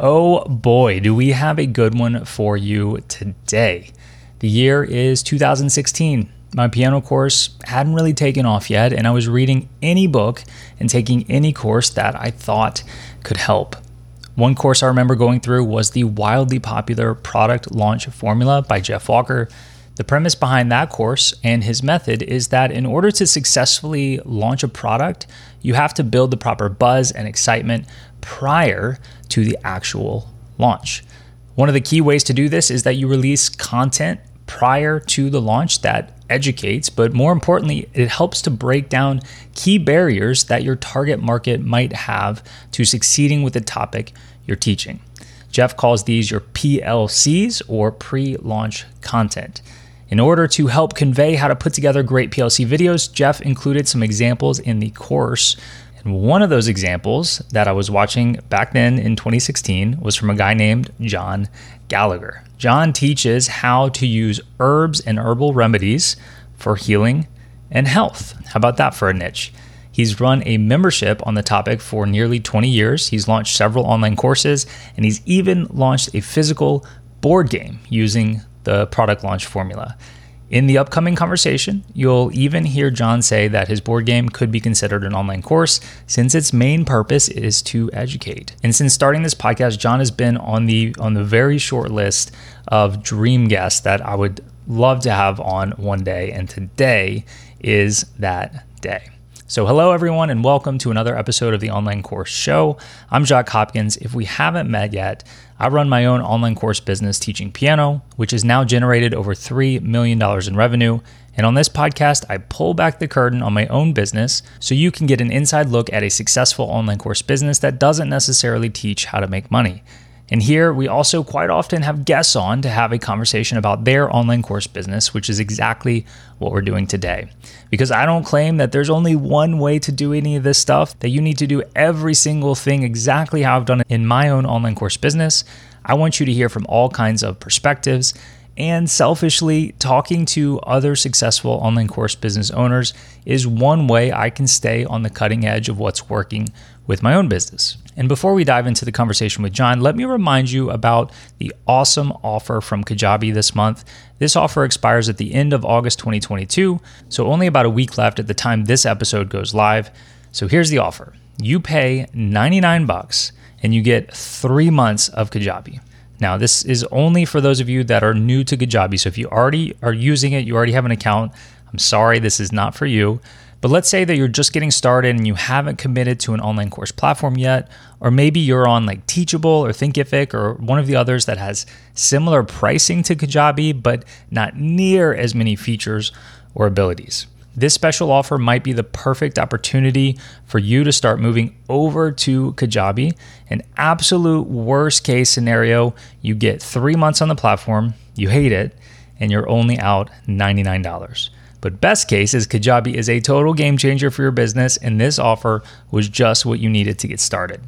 Oh boy, do we have a good one for you today. The year is 2016 my piano course hadn't really taken off yet, and I was reading any book and taking any course that I thought could help. One course I remember going through was the wildly popular Product Launch Formula by Jeff Walker. The premise behind that course and his method is that in order to successfully launch a product, you have to build the proper buzz and excitement prior to the actual launch. One of the key ways to do this is that you release content prior to the launch that educates, but more importantly, it helps to break down key barriers that your target market might have to succeeding with the topic you're teaching. Jeff calls these your PLCs or pre launch content. In order to help convey how to put together great PLC videos, Jeff included some examples in the course. And one of those examples that I was watching back then in 2016 was from a guy named John Gallagher. John teaches how to use herbs and herbal remedies for healing and health. How about that for a niche? He's run a membership on the topic for nearly 20 years. He's launched several online courses, and he's even launched a physical board game using the product launch formula. In the upcoming conversation, you'll even hear John say that his board game could be considered an online course since its main purpose is to educate. And since starting this podcast, John has been on the on the very short list of dream guests that I would love to have on one day and today is that day. So, hello everyone, and welcome to another episode of the Online Course Show. I'm Jacques Hopkins. If we haven't met yet, I run my own online course business teaching piano, which has now generated over $3 million in revenue. And on this podcast, I pull back the curtain on my own business so you can get an inside look at a successful online course business that doesn't necessarily teach how to make money. And here we also quite often have guests on to have a conversation about their online course business, which is exactly what we're doing today. Because I don't claim that there's only one way to do any of this stuff, that you need to do every single thing exactly how I've done it in my own online course business. I want you to hear from all kinds of perspectives. And selfishly, talking to other successful online course business owners is one way I can stay on the cutting edge of what's working with my own business. And before we dive into the conversation with John, let me remind you about the awesome offer from Kajabi this month. This offer expires at the end of August 2022, so only about a week left at the time this episode goes live. So here's the offer. You pay 99 bucks and you get 3 months of Kajabi. Now, this is only for those of you that are new to Kajabi. So if you already are using it, you already have an account, I'm sorry, this is not for you. But let's say that you're just getting started and you haven't committed to an online course platform yet, or maybe you're on like Teachable or Thinkific or one of the others that has similar pricing to Kajabi, but not near as many features or abilities. This special offer might be the perfect opportunity for you to start moving over to Kajabi. An absolute worst case scenario, you get three months on the platform, you hate it, and you're only out $99. But best case is Kajabi is a total game changer for your business, and this offer was just what you needed to get started.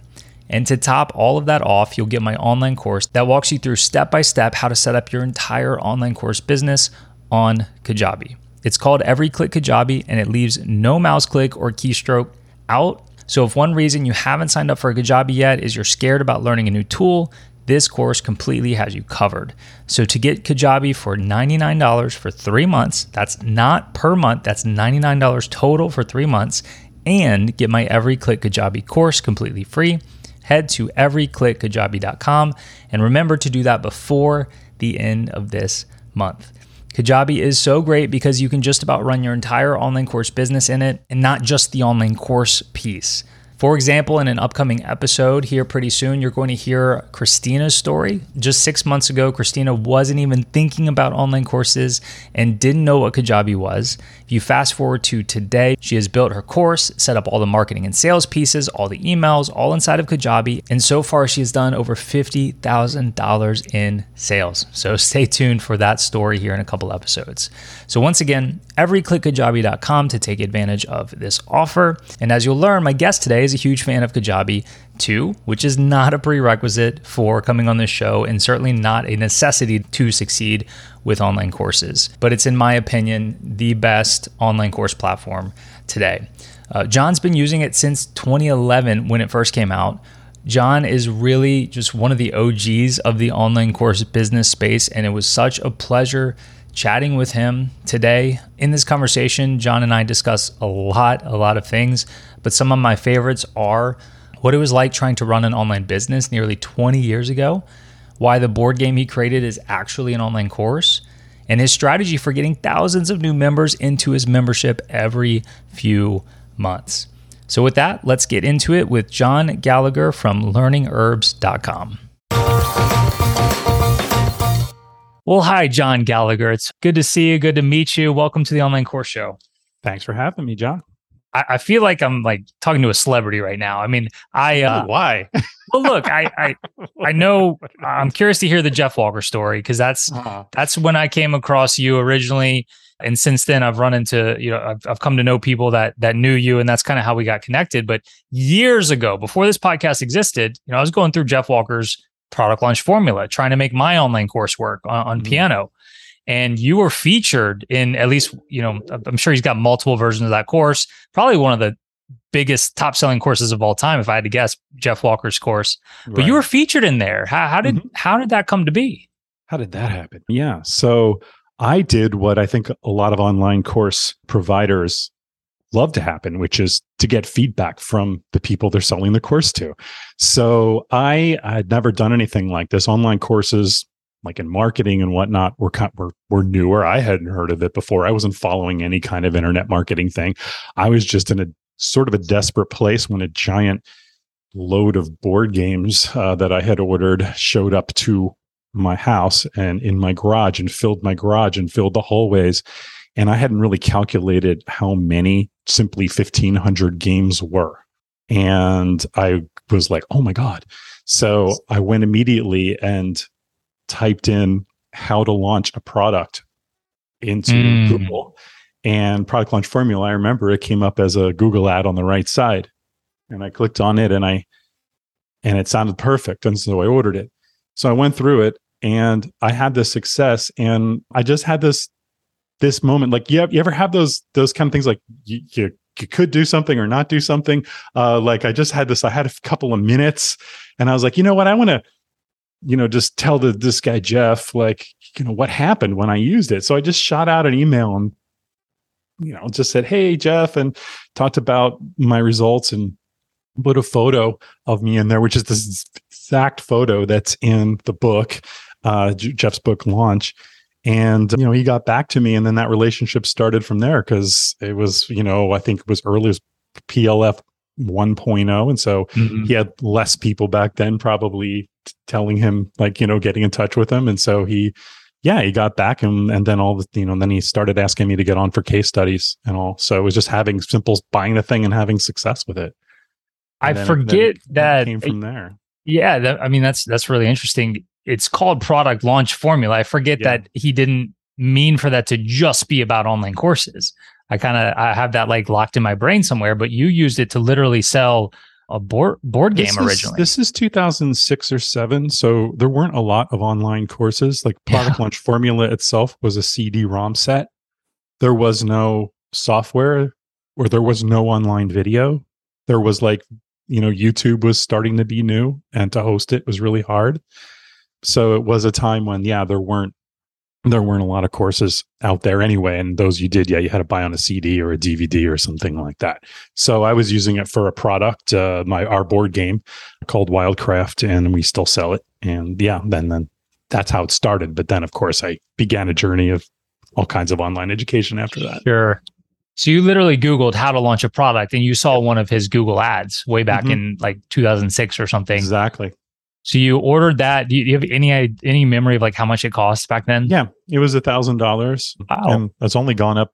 And to top all of that off, you'll get my online course that walks you through step by step how to set up your entire online course business on Kajabi. It's called Every Click Kajabi, and it leaves no mouse click or keystroke out. So, if one reason you haven't signed up for a Kajabi yet is you're scared about learning a new tool, this course completely has you covered. So to get Kajabi for $99 for three months, that's not per month, that's $99 total for three months, and get my Every Click Kajabi course completely free, head to everyclickkajabi.com and remember to do that before the end of this month. Kajabi is so great because you can just about run your entire online course business in it and not just the online course piece. For example, in an upcoming episode here pretty soon, you're going to hear Christina's story. Just six months ago, Christina wasn't even thinking about online courses and didn't know what Kajabi was. If you fast forward to today, she has built her course, set up all the marketing and sales pieces, all the emails, all inside of Kajabi. And so far, she has done over $50,000 in sales. So stay tuned for that story here in a couple episodes. So, once again, everyclickkajabi.com to take advantage of this offer. And as you'll learn, my guest today is a huge fan of Kajabi too, which is not a prerequisite for coming on this show and certainly not a necessity to succeed with online courses. But it's, in my opinion, the best online course platform today. Uh, John's been using it since 2011 when it first came out. John is really just one of the OGs of the online course business space, and it was such a pleasure chatting with him today. In this conversation, John and I discuss a lot, a lot of things, but some of my favorites are what it was like trying to run an online business nearly 20 years ago, why the board game he created is actually an online course, and his strategy for getting thousands of new members into his membership every few months. So, with that, let's get into it with John Gallagher from learningherbs.com. Well, hi, John Gallagher. It's good to see you. Good to meet you. Welcome to the Online Course Show. Thanks for having me, John. I, I feel like I'm like talking to a celebrity right now. I mean, I uh, oh, why? well, look, I, I I know I'm curious to hear the Jeff Walker story because that's uh-huh. that's when I came across you originally, and since then I've run into you know I've, I've come to know people that that knew you, and that's kind of how we got connected. But years ago, before this podcast existed, you know, I was going through Jeff Walker's product launch formula, trying to make my online course work on, on mm-hmm. piano. And you were featured in at least, you know, I'm sure he's got multiple versions of that course. Probably one of the biggest top selling courses of all time, if I had to guess, Jeff Walker's course. Right. But you were featured in there. How, how did mm-hmm. how did that come to be? How did that happen? Yeah. So I did what I think a lot of online course providers love to happen, which is to get feedback from the people they're selling the course to. So I had never done anything like this. Online courses, like in marketing and whatnot, were were were newer. I hadn't heard of it before. I wasn't following any kind of internet marketing thing. I was just in a sort of a desperate place when a giant load of board games uh, that I had ordered showed up to my house and in my garage and filled my garage and filled the hallways and I hadn't really calculated how many simply 1500 games were. And I was like, oh my God. So I went immediately and typed in how to launch a product into mm. Google and product launch formula. I remember it came up as a Google ad on the right side. And I clicked on it and I, and it sounded perfect. And so I ordered it. So I went through it and I had this success and I just had this this moment like you, have, you ever have those those kind of things like you, you, you could do something or not do something? Uh like i just had this i had a couple of minutes and i was like you know what? I want to you know just tell the this guy jeff like you know what happened when i used it. So i just shot out an email and you know just said hey jeff and talked about my results and put a photo of me in there which is this exact photo that's in the book uh jeff's book launch and you know he got back to me and then that relationship started from there because it was you know i think it was early as plf 1.0 and so mm-hmm. he had less people back then probably telling him like you know getting in touch with him. And so he yeah he got back and and then all the you know and then he started asking me to get on for case studies and all. So it was just having simple buying the thing and having success with it. And i forget it, that came from there. Yeah that, i mean that's that's really interesting it's called product launch formula. I forget yeah. that he didn't mean for that to just be about online courses. I kind of I have that like locked in my brain somewhere, but you used it to literally sell a board board game this originally. This is 2006 or 7, so there weren't a lot of online courses. Like product yeah. launch formula itself was a CD-ROM set. There was no software or there was no online video. There was like, you know, YouTube was starting to be new and to host it was really hard so it was a time when yeah there weren't there weren't a lot of courses out there anyway and those you did yeah you had to buy on a cd or a dvd or something like that so i was using it for a product uh, my our board game called wildcraft and we still sell it and yeah then then that's how it started but then of course i began a journey of all kinds of online education after that sure So you literally Googled how to launch a product and you saw one of his Google ads way back Mhm. in like 2006 or something. Exactly. So you ordered that. Do you, do you have any any memory of like how much it cost back then? Yeah, it was a thousand dollars, Wow. and it's only gone up.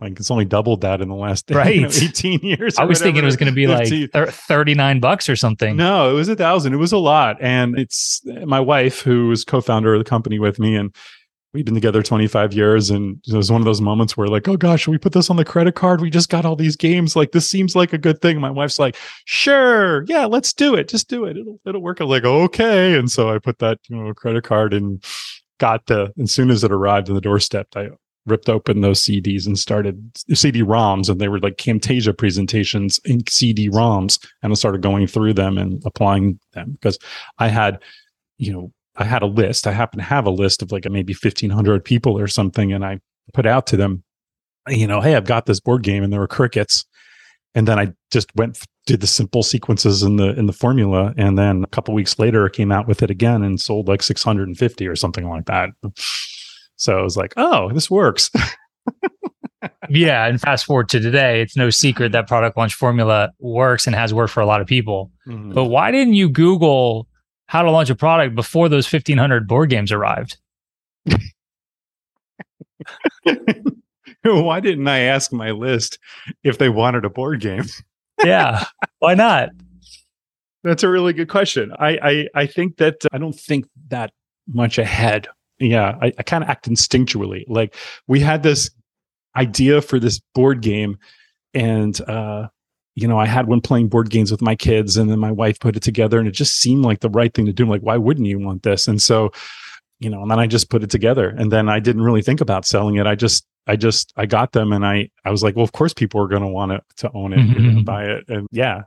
Like it's only doubled that in the last you know, Right. eighteen years. I was thinking it was going to be like 15. thir- 39 bucks or something. No, it was a thousand. It was a lot. And it's my wife who was co-founder of the company with me. And we've been together 25 years. And it was one of those moments where like, oh gosh, we put this on the credit card? We just got all these games. Like this seems like a good thing. My wife's like, sure. Yeah, let's do it. Just do it. It'll it'll work. I'm like, okay. And so I put that, you know, credit card and got the as soon as it arrived on the doorstep, I ripped open those CDs and started CD ROMs, and they were like Camtasia presentations in CD ROMs, and I started going through them and applying them because I had, you know, I had a list. I happen to have a list of like maybe fifteen hundred people or something, and I put out to them, you know, hey, I've got this board game, and there were crickets, and then I just went did the simple sequences in the in the formula, and then a couple weeks later, I came out with it again and sold like six hundred and fifty or something like that. So I was like, oh, this works. Yeah. And fast forward to today, it's no secret that product launch formula works and has worked for a lot of people. Mm-hmm. But why didn't you Google how to launch a product before those 1500 board games arrived? Why didn't I ask my list if they wanted a board game? Yeah. why not? That's a really good question. I I, I think that uh, I don't think that much ahead. Yeah, I, I kind of act instinctually. Like we had this idea for this board game, and uh, you know, I had one playing board games with my kids, and then my wife put it together, and it just seemed like the right thing to do. I'm like, why wouldn't you want this? And so, you know, and then I just put it together, and then I didn't really think about selling it. I just I just I got them, and I I was like, well, of course, people are going to want to to own it, going mm-hmm. buy it, and yeah,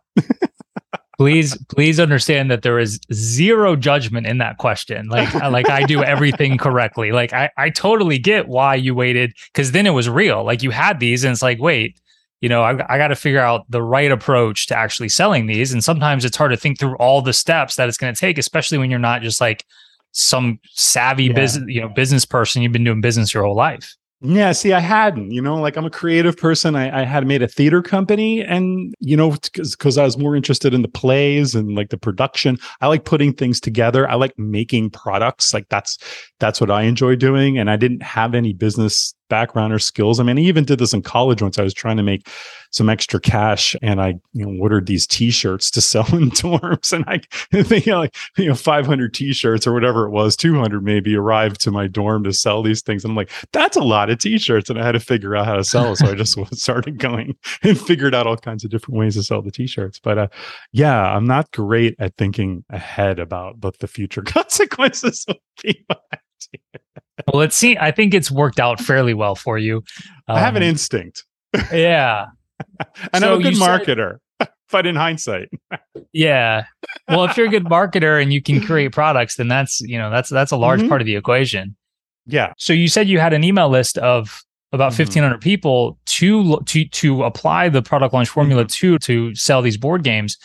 Please, please understand that there is zero judgment in that question. Like, like I do everything correctly. Like I, I totally get why you waited because then it was real. Like you had these, and it's like, wait, you know, I, I got to figure out the right approach to actually selling these. And sometimes it's hard to think through all the steps that it's going to take, especially when you're not just like some savvy Yeah. business, you know, business person. You've been doing business your whole life. Yeah, see, I hadn't, you know, like I'm a creative person. I, I had made a theater company and, you know, because I was more interested in the plays and like the production. I like putting things together. I like making products. Like that's, that's what I enjoy doing. And I didn't have any business background or skills. I mean, I even did this in college once I was trying to make some extra cash and I, you know, ordered these t-shirts to sell in dorms and I think you know, like, you know, 500 t-shirts or whatever it was, 200 maybe arrived to my dorm to sell these things. And I'm like, that's a lot of t-shirts. And I had to figure out how to sell. So I just started going and figured out all kinds of different ways to sell the t-shirts. But uh, yeah, I'm not great at thinking ahead about what the future consequences will be. Well, let's see. I think it's worked out fairly well for you. I have an Um, instinct yeah. and So I'm a good you said- marketer. But in hindsight, Yeah. Well, if you're a good marketer and you can create products, then that's, you know, that's that's a large Mhm. part of the equation. yeah, So you said you had an email list of about Mhm. 1500 people to to to apply the product launch formula to to sell these board games.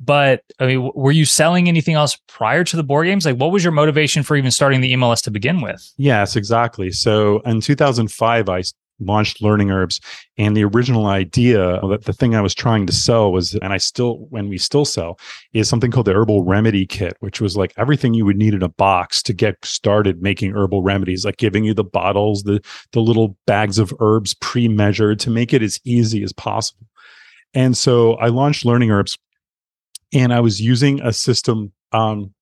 But I mean, were you selling anything else prior to the board games? Like what was your motivation for even starting the list to begin with? Yes, exactly. So in 2005, I launched Learning Herbs, and the original idea that the thing I was trying to sell was, and I still, when we still sell, is something called the Herbal Remedy Kit, which was like everything you would need in a box to get started making herbal remedies, like giving you the bottles, the the little bags of herbs pre-measured to make it as easy as possible. And so I launched Learning Herbs, and I was using a system um,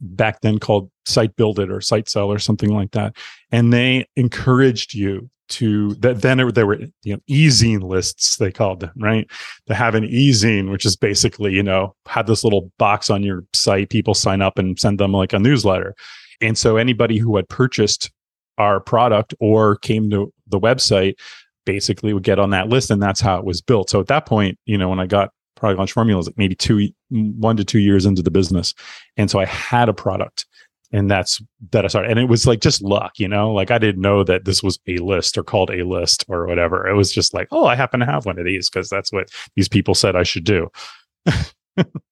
back then called Site Build It or Site Sell or something like that and they encouraged you to that then it, there were you know lists they called them right? To have an e-zine which is basically you know have this little box on your site people sign up and send them like a newsletter. And so anybody who had purchased our product or came to the website basically would get on that list and that's how it was built. So at that point you know when i got product launch formulas like maybe two one to two years into the business and so i had a product and that's that I started. And it was like just luck, you know, like I didn't know that this was a list or called a list or whatever. It was just like, oh, I happen to have one of these because that's what these people said I should do.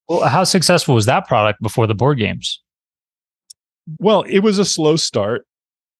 Well, how successful was that product before the board games? Well, it was a slow start.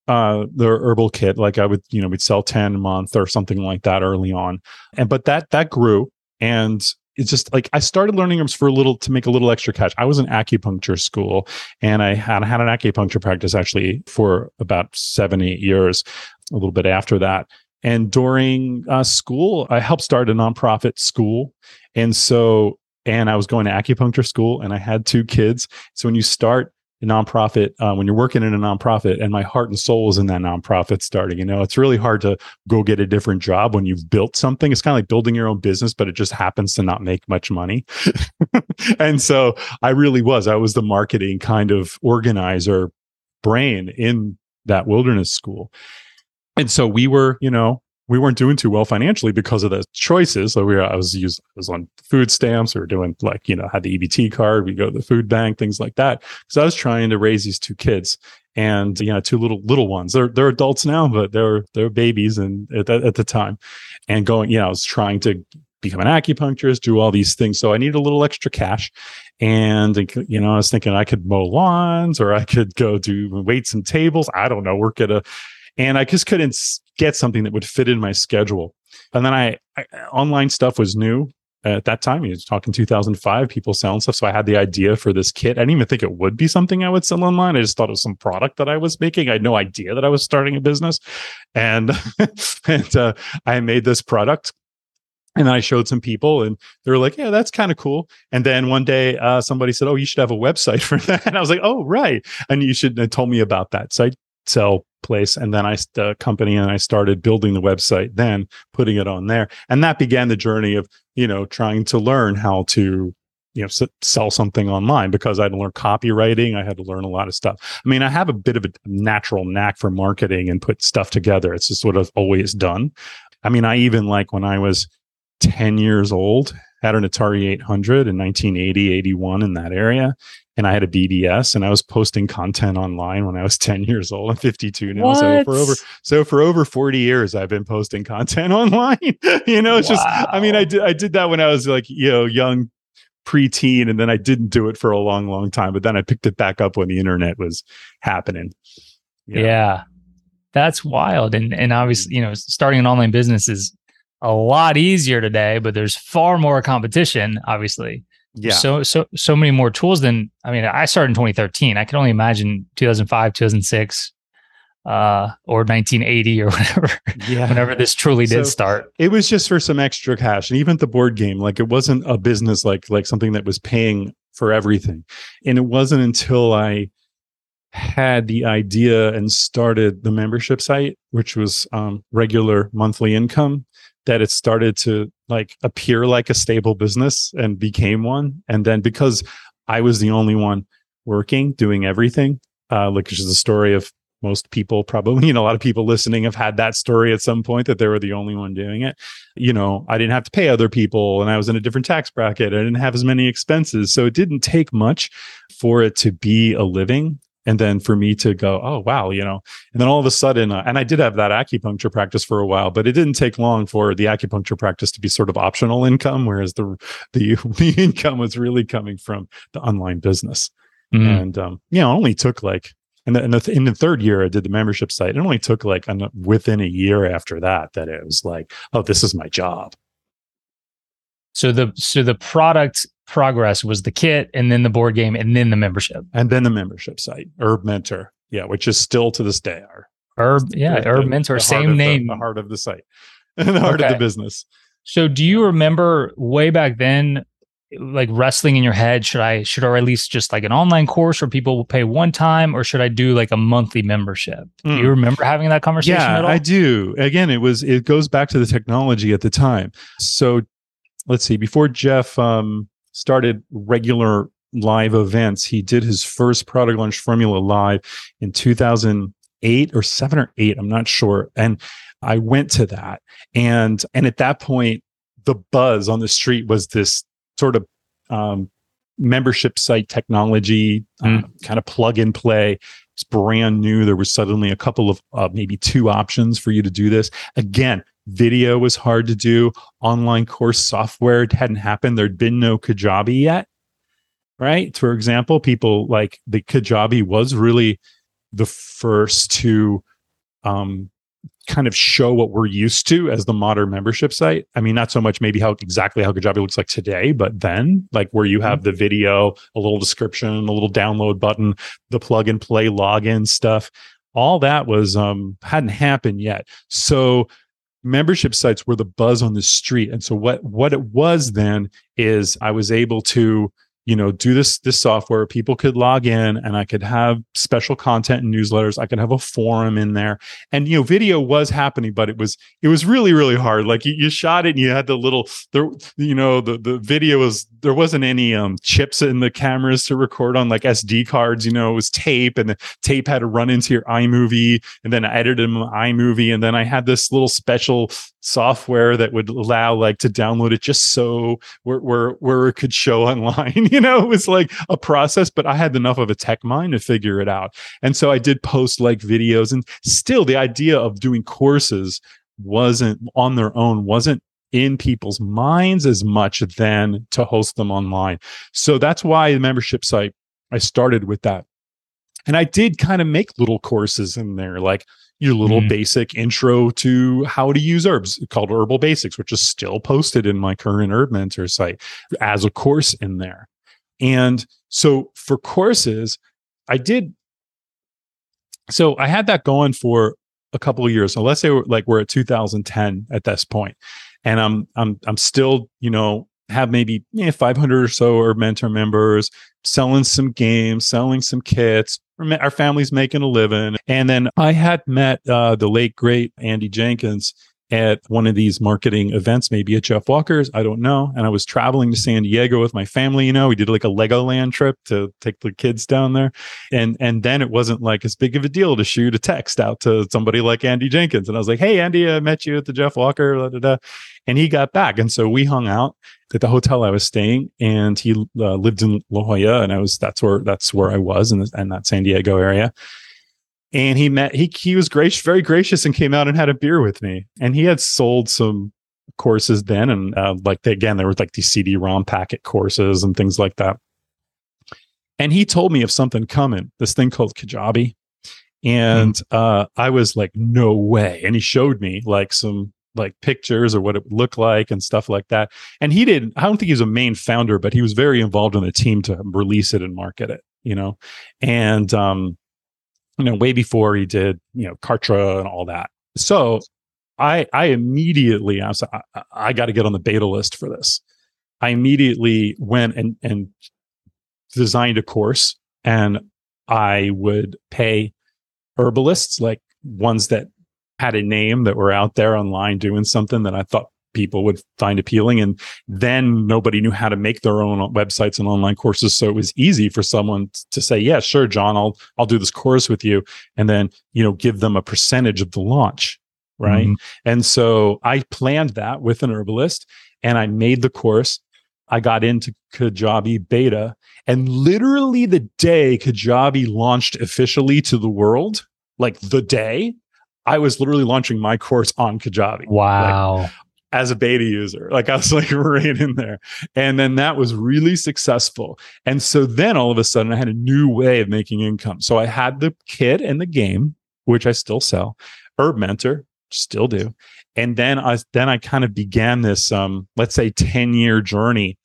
uh, the herbal kit. Like I would, you know, we'd sell 10 a month or something like that early on. And, but that, that grew. And it's just like I started learning herbs for a little to make a little extra cash. I was in acupuncture school and I had, had an acupuncture practice actually for about seven, eight years, a little bit after that. And during uh, school, I helped start a nonprofit school. And so, and I was going to acupuncture school and I had two kids. So when you start a nonprofit, uh, when you're working in a nonprofit, and my heart and soul is in that nonprofit starting, you know, it's really hard to go get a different job when you've built something. It's kind of like building your own business, but it just happens to not make much money. and so I really was, I was the marketing kind of organizer brain in that wilderness school. And so we were, you know, we weren't doing too well financially because of the choices. So we were, I was used, I was on food stamps. We were doing like, you know, had the EBT card. We go to the food bank, things like that. So I was trying to raise these two kids and, you know, two little, little ones. They're, they're adults now, but they're, they're babies and at, at the time and going, you know, I was trying to become an acupuncturist, do all these things. So I needed a little extra cash. And, you know, I was thinking I could mow lawns or I could go do weights and tables. I don't know, work at a, and I just couldn't get something that would fit in my schedule. And then I, I online stuff was new at that time. He was talking 2005, people selling stuff. So I had the idea for this kit. I didn't even think it would be something I would sell online. I just thought it was some product that I was making. I had no idea that I was starting a business. And, and uh, I made this product and I showed some people and they were like, yeah, that's kind of cool. And then one day uh, somebody said, oh, you should have a website for that. And I was like, oh, right. And you should have told me about that. So I sell place and then i the company and i started building the website then putting it on there. And that began the journey of you know trying to learn how to you know s- sell something online because i had to learn copywriting i had to learn a lot of stuff. I mean i have a bit of a natural knack for marketing and put stuff together. It's just what i've always done. I mean i even like when i was 10 years old had an atari 800 in 1980 81 in that area and I had a BBS and I was posting content online when I was 10 years old. I'm 52 now. What? So for over so for over 40 years I've been posting content online. you know, it's wow. just I mean I did I did that when I was like, you know, young preteen and then I didn't do it for a long long time, but then I picked it back up when the internet was happening. Yeah. That's wild and and obviously, mm. you know, starting an online business is a lot easier today, but there's far more competition, obviously. Yeah. so so so many more tools than I mean I started in 2013 I can only imagine 2005 2006 uh or 1980 or whatever yeah. whenever this truly did so start. it was just for some extra cash and even the board game like it wasn't a business like like something that was paying for everything. And it wasn't until I had the idea and started the membership site which was um regular monthly income that it started to like appear like a stable business and became one. And then because I was the only one working, doing everything, uh, like which is the story of most people probably, you know, a lot of people listening have had that story at some point that they were the only one doing it. You know, I didn't have to pay other people and I was in a different tax bracket. I didn't have as many expenses. So it didn't take much for it to be a living and then for me to go oh wow you know? And then all of a sudden uh, and i did have that acupuncture practice for a while but it didn't take long for the acupuncture practice to be sort of optional income whereas the the, the income was really coming from the online business. Mm-hmm. and um you know only took like and in the, in the third year i did the membership site it only took like within a year after that that it was like oh this is my job. So the so the product progress was the kit and then the board game and then the membership. And then the membership site, Herb Mentor. Yeah, which is still to this day our Herb, yeah, the, Herb Mentor, same name. The, the, heart of the site. and the heart okay. of the business. So do you remember way back then like wrestling in your head should i should i release just like an online course where people will pay one time or should i do like a monthly membership mm. do you hmm. remember having that conversation at all? yeah i do again it was it goes back to the technology at the time so let's see before jeff um started regular live events. He did his first product launch formula live in 2008 or 7 or 8, I'm not sure. And I went to that. And and at that point the buzz on the street was this sort of um, membership site technology, mm. uh, kind of plug and play. It's brand new. There was suddenly a couple of uh, maybe two options for you to do this. Again, Video was hard to do. Online course software hadn't happened. There'd been no Kajabi yet. Right. For example, people like the Kajabi was really the first to um, kind of show what we're used to as the modern membership site. I mean, not so much maybe how exactly how Kajabi looks like today, but then like where you have mm-hmm. the video, a little description, a little download button, the plug and play login stuff. All that was um hadn't happened yet. So membership sites were the buzz on the street. And so what what it was then is I was able to you know do this this software. People could log in and i could have special content and newsletters. I could have a forum in there. And you know video was happening but it was it was really really hard. Like you, you shot it and you had the little there you know the the video was there wasn't any um chips in the cameras to record on like sd cards you know it was tape and the tape had to run into your imovie and then i edited them imovie. And then i had this little special software that would allow like to download it just so where where, where it could show online you know it was like a process but i had enough of a tech mind to figure it out and so i did post like videos and still the idea of doing courses wasn't on their own wasn't in people's minds as much than to host them online so that's why the membership site i started with that and i did kind of make little courses in there like your little mm. basic intro to how to use herbs called Herbal Basics, which is still posted in my current Herb Mentor site as a course in there. And so for courses, I did. So I had that going for a couple of years. So let's say we're, like we're at 2010 at this point, and I'm I'm I'm still you know have maybe yeah, 500 or so Herb Mentor members selling some games, selling some kits. Our family's making a living. And then I had met uh, the late, great Andy Jenkins at one of these marketing events, maybe at Jeff Walker's, I don't know. And I was traveling to San Diego with my family, you know, we did like a Legoland trip to take the kids down there. And and then it wasn't like as big of a deal to shoot a text out to somebody like Andy Jenkins. And I was like, hey Andy, I met you at the Jeff Walker, and he got back. And so we hung out at the hotel I was staying and he uh, lived in La Jolla and I was that's where that's where I was in, the, in that San Diego area and he met he he was gracious, very gracious, and came out and had a beer with me. And he had sold some courses then, and uh, like they, again, there were like these CD-ROM packet courses and things like that. And he told me of something coming, this thing called Kajabi, and mm. uh, I was like, no way. And he showed me like some like pictures or what it would look like and stuff like that. And he didn't, I don't think he was a main founder, but he was very involved in the team to release it and market it, you know? And um, you know, way before he did, you know, Kartra and all that. So I I immediately I was I, I got to get on the beta list for this. I immediately went and and designed a course and I would pay herbalists like ones that had a name that were out there online doing something that I thought people would find appealing. And then nobody knew how to make their own websites and online courses. So it was easy for someone to say, yeah, sure, John, I'll, I'll do this course with you. And then, you know, give them a percentage of the launch. Right. Mm-hmm. And so I planned that with an herbalist and I made the course. I got into Kajabi beta and literally the day Kajabi launched officially to the world, like the day, I was literally launching my course on Kajabi. Wow. Like, as a beta user. Like I was like right in there. And then that was really successful. And so then all of a sudden I had a new way of making income. So I had the kit and the game, which I still sell, Herb Mentor, still do. And then I then I kind of began this um, let's say 10 year journey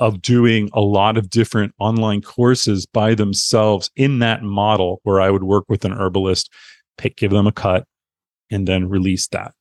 of doing a lot of different online courses by themselves in that model where I would work with an herbalist, pick, give them a cut, and then release that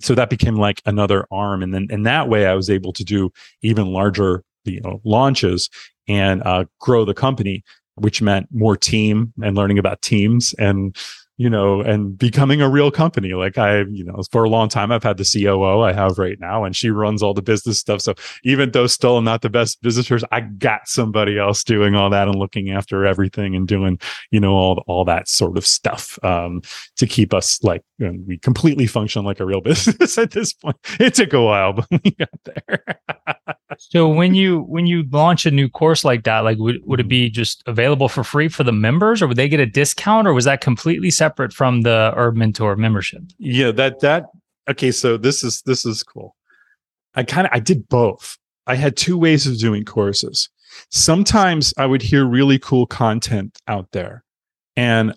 so that became like another arm and then in that way i was able to do even larger you know launches and uh, grow the company which meant more team and learning about teams and you know, and becoming a real company. Like I, you know, for a long time, I've had the COO I have right now, and she runs all the business stuff. So even though still not the best business I got somebody else doing all that and looking after everything and doing, you know, all all that sort of stuff um, to keep us like we completely function like a real business at this point. It took a while, but we got there. so when you when you launch a new course like that, like would would it be just available for free for the members, or would they get a discount, or was that completely separate from the Herb Mentor membership? Yeah, that that okay. So this is this is cool. I kind of I did both. I had two ways of doing courses. Sometimes I would hear really cool content out there, and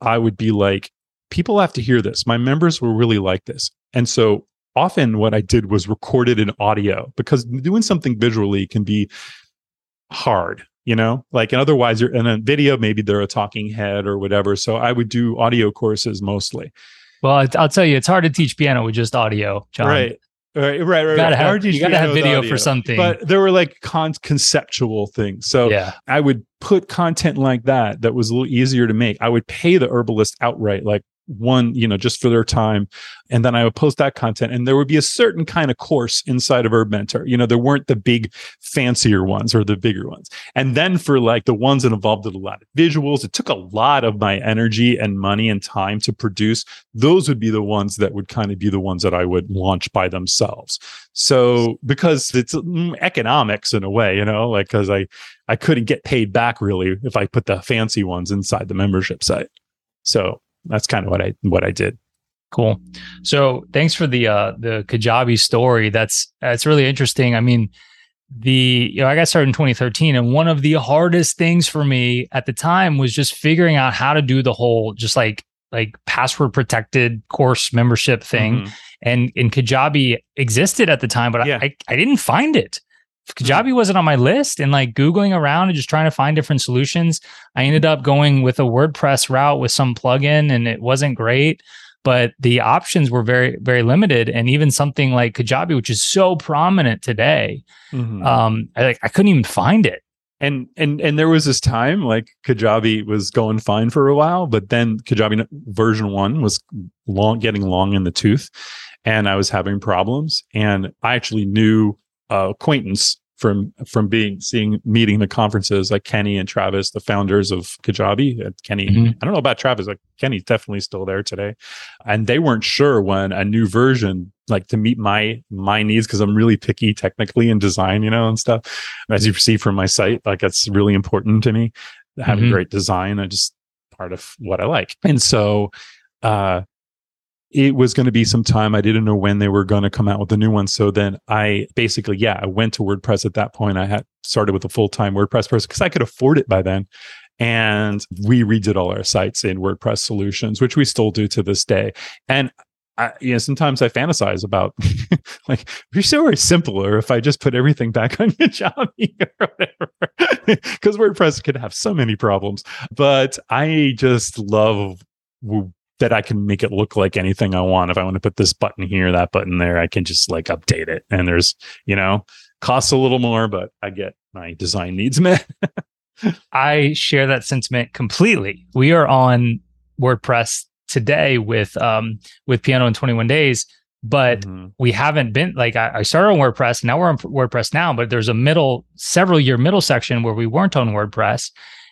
I would be like, people have to hear this. My members will really like this. And so often what I did was recorded in audio because doing something visually can be hard you know like and otherwise you're in a video maybe they're a talking head or whatever so i would do audio courses mostly well i'll tell you it's hard to teach piano with just audio John. right Right, right, right. You gotta have, you gotta have video for something. But there were like con- conceptual things. So yeah. I would put content like that that was a little easier to make. I would pay the herbalist outright, like one, you know, just for their time. And then I would post that content and there would be a certain kind of course inside of Herb Mentor. You know, there weren't the big fancier ones or the bigger ones. And then for like the ones that involved a lot of visuals, it took a lot of my energy and money and time to produce. Those would be the ones that would kind of be the ones that I would launch by themselves. So because it's mm, economics in a way, you know, like because I I couldn't get paid back really if I put the fancy ones inside the membership site. So that's kind of what I what I did. Cool. So thanks for the uh the Kajabi story. That's that's really interesting. I mean, the you know I got started in 2013, and one of the hardest things for me at the time was just figuring out how to do the whole just like like password protected course membership thing. Mm-hmm. And and Kajabi existed at the time, but yeah. I, I didn't find it. Kajabi wasn't on my list and like Googling around and just trying to find different solutions. I ended up going with a WordPress route with some plugin and it wasn't great, but the options were very, very limited. And even something like Kajabi, which is so prominent today, mm-hmm. um, I, like, I couldn't even find it. And and and there was this time like Kajabi was going fine for a while, but then Kajabi version one was long getting long in the tooth, and I was having problems. And I actually knew uh, acquaintance from from being seeing meeting the conferences like Kenny and Travis, the founders of Kajabi. Uh, Kenny, mm-hmm. I don't know about Travis, like Kenny's definitely still there today, and they weren't sure when a new version like to meet my my needs because I'm really picky technically in design, you know, and stuff. As you see from my site, like that's really important to me having mm-hmm. great design. I just part of what I like, and so. uh it was going to be some time. I didn't know when they were going to come out with the new one. So then I basically, yeah, I went to WordPress at that point. I had started with a full time WordPress person because I could afford it by then. And we redid all our sites in WordPress solutions, which we still do to this day. And I, you know, sometimes I fantasize about like we're so very simpler if I just put everything back on Kajabi or whatever. Because WordPress could have so many problems. But I just love that I can make it look like anything I want. If I want to put this button here, that button there, I can just like update it. And there's, you know, costs a little more, but I get my design needs met. I share that sentiment completely. We are on WordPress today with um with Piano in 21 days, but mm-hmm. we haven't been like I, I started on WordPress. Now we're on WordPress now, but there's a middle several year middle section where we weren't on WordPress.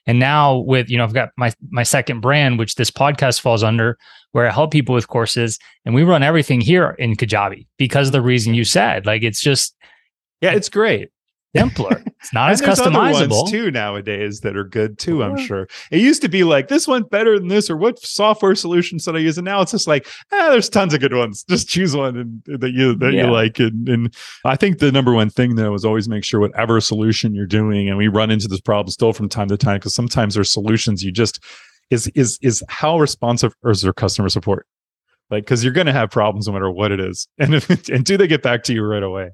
And now with, you know, I've got my my second brand, which this podcast falls under, where I help people with courses. And we run everything here in Kajabi because of the reason you said. Like it's just Yeah, it's great simpler. It's not as customizable too nowadays that are good too. I'm sure it used to be like this one's better than this, or what software solution should I use? And now it's just like, ah, there's tons of good ones. Just choose one and, that you that yeah. you like. And, and I think the number one thing though is always make sure whatever solution you're doing, and we run into this problem still from time to time because sometimes there's solutions you just is is is how responsive is their customer support like because you're going to have problems no matter what it is and if, and do they get back to you right away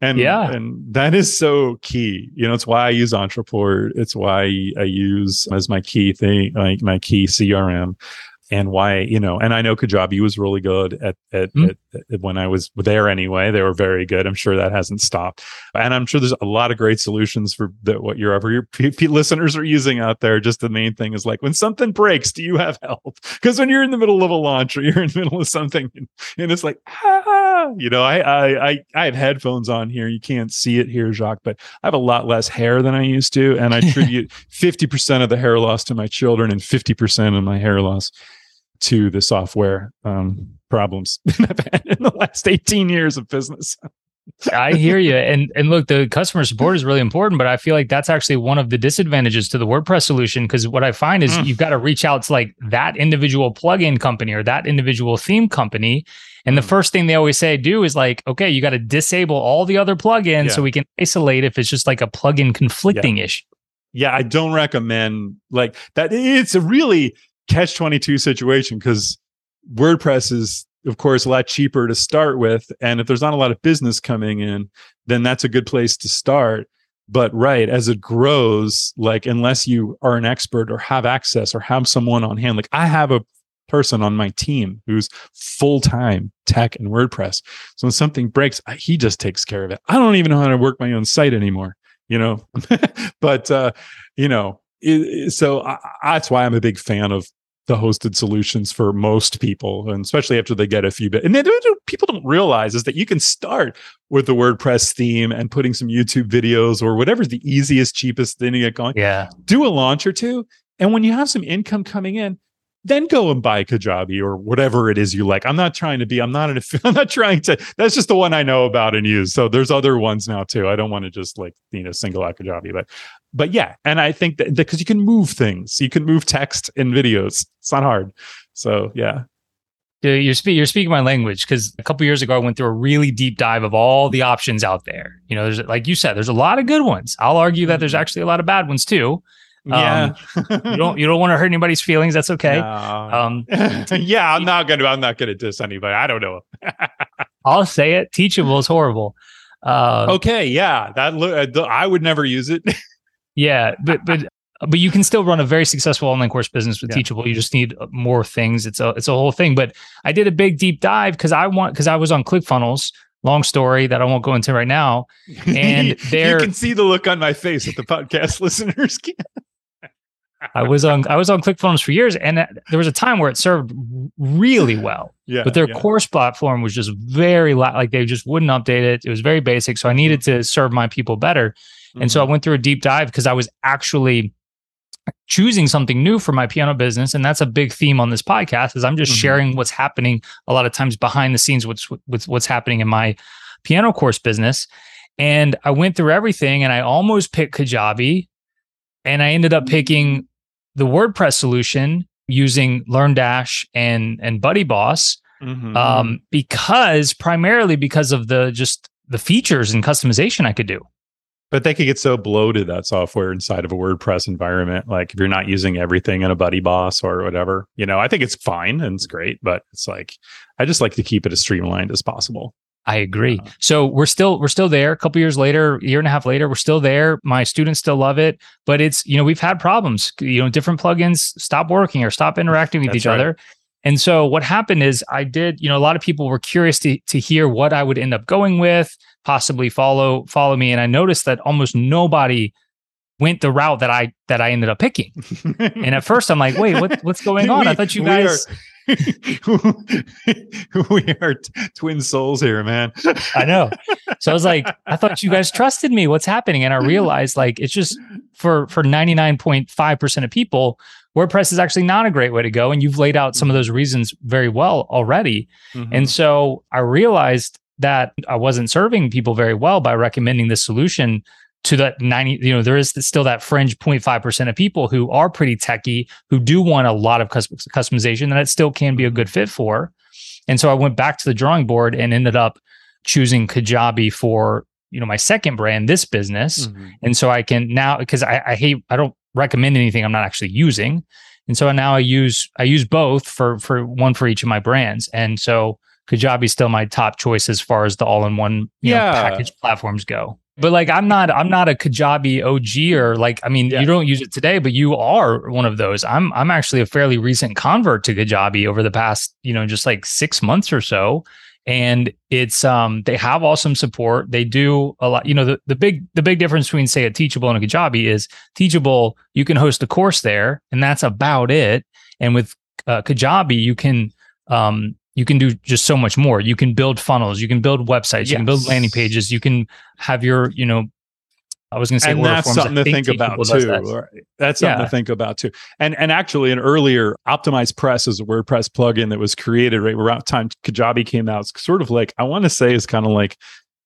and yeah, and that is so key. You know, it's why I use Ontraport. It's why I use as my key thing, like my key CRM and why you know and i know kajabi was really good at, at, mm. at, at, when i was there anyway they were very good. I'm sure that hasn't stopped. And i'm sure there's a lot of great solutions for the, what your ever your p- p- listeners are using out there. Just the main thing is like when something breaks do you have help? Because when you're in the middle of a launch or you're in the middle of something and, and it's like ah, you know I, I i i have headphones on here. You can't see it here jacques but i have a lot less hair than i used to. And i attribute 50% of the hair loss to my children and 50% of my hair loss to the software um, problems I've had in the last 18 years of business. I hear you. And and look, the customer support is really important, but I feel like that's actually one of the disadvantages to the WordPress solution. Cause what I find is mm. you've got to reach out to like that individual plugin company or that individual theme company. And the mm. first thing they always say do is like, okay, you got to disable all the other plugins yeah. so we can isolate if it's just like a plugin conflicting yeah. issue. Yeah, I don't recommend like that. It's a really catch 22 situation because WordPress is, of course, a lot cheaper to start with. And if there's not a lot of business coming in, then that's a good place to start. But right, as it grows, like unless you are an expert or have access or have someone on hand, like I have a person on my team who's full time tech and WordPress. So when something breaks, he just takes care of it. I don't even know how to work my own site anymore, you know. but uh, you know, it, so I, that's why I'm a big fan of the hosted solutions for most people, and especially after they get a few bit. And then people don't realize is that you can start with the WordPress theme and putting some YouTube videos or whatever's the easiest, cheapest thing to get going. Yeah, do a launch or two, and when you have some income coming in, then go and buy Kajabi or whatever it is you like. I'm not trying to be, I'm not an, I'm not trying to, that's just the one I know about and use. So there's other ones now too. I don't want to just like, you know, single out Kajabi, but, but yeah. And I think that because you can move things, you can move text and videos. It's not hard. So yeah. You're, spe- you're speaking my language because a couple years ago I went through a really deep dive of all the options out there. You know, there's like you said, there's a lot of good ones. I'll argue that there's mm-hmm. actually a lot of bad ones too. Yeah, um, you don't you don't want to hurt anybody's feelings. That's okay. No. Um, yeah, I'm not gonna I'm not gonna diss anybody. I don't know. I'll say it. Teachable is horrible. Uh, okay, yeah, that uh, I would never use it. yeah, but but but you can still run a very successful online course business with yeah. Teachable. You just need more things. It's a it's a whole thing. But I did a big deep dive because I want because I was on ClickFunnels long story that I won't go into right now. And there you can see the look on my face that the podcast listeners can. I was on I was on ClickFunnels for years, and there was a time where it served really well. Yeah, but their yeah. course platform was just very like they just wouldn't update it. It was very basic, so I needed to serve my people better. Mm-hmm. And so I mm-hmm. went through a deep dive because I was actually choosing something new for my piano business and that's a big theme on this podcast is i'm just mm-hmm. sharing what's happening a lot of times behind the scenes with, with what's happening in my piano course business and i went through everything and i almost picked kajabi and i ended up picking the WordPress solution using LearnDash and and BuddyBoss mm-hmm. um, because primarily because of the just the features and customization I could do. But they could get so bloated that software inside of a WordPress environment. Like if you're not using everything in a BuddyBoss or whatever, you know, I think it's fine and it's great, but it's like I just like to keep it as streamlined as possible. I agree. Uh, so we're still we're still there. A couple years later, a year and a half later, we're still there. My students still love it, but it's you know we've had problems. You know, different plugins stop working or stop interacting with each right. other. And so what happened is I did. You know, a lot of people were curious to to hear what I would end up going with, possibly follow follow me, and I noticed that almost nobody went the route that I that I ended up picking. and at first I'm like, wait, what, what's going on? I thought you guys we are t- twin souls here, man. I know. So I was like, I thought you guys trusted me. What's happening? And I realized like it's just for for 99.5% of people, WordPress is actually not a great way to go. And you've laid out some of those reasons very well already. Mm-hmm. And so I realized that I wasn't serving people very well by recommending this solution to that 90 you know there is still that fringe 0.5% of people who are pretty techy who do want a lot of customization that it still can be a good fit for. And so i went back to the drawing board and ended up choosing kajabi for you know my second brand this business. Mm-hmm. and so i can now because I, I hate i don't recommend anything i'm not actually using. And so now i use i use both for for one for each of my brands. And so kajabi is still my top choice as far as the all-in-one yeah. Know, package platforms go but like I'm not I'm not a Kajabi OG or like I mean yeah. you don't use it today, but you are one of those. I'm I'm actually a fairly recent convert to Kajabi over the past, you know, just like six months or so. And it's um they have awesome support. They do a lot, you know, the, the big the big difference between say a teachable and a Kajabi is teachable, you can host a course there, and that's about it. And with uh, Kajabi, you can um you can do just so much more. You can build funnels, you can build websites, yes. you can build landing pages, you can have your, you know, I was going to say, and that's something to think, think about too. That. That's something yeah. to think about too. And and actually, an earlier OptimizePress is a WordPress plugin that was created right around time Kajabi came out. It's sort of like I want to say is kind of like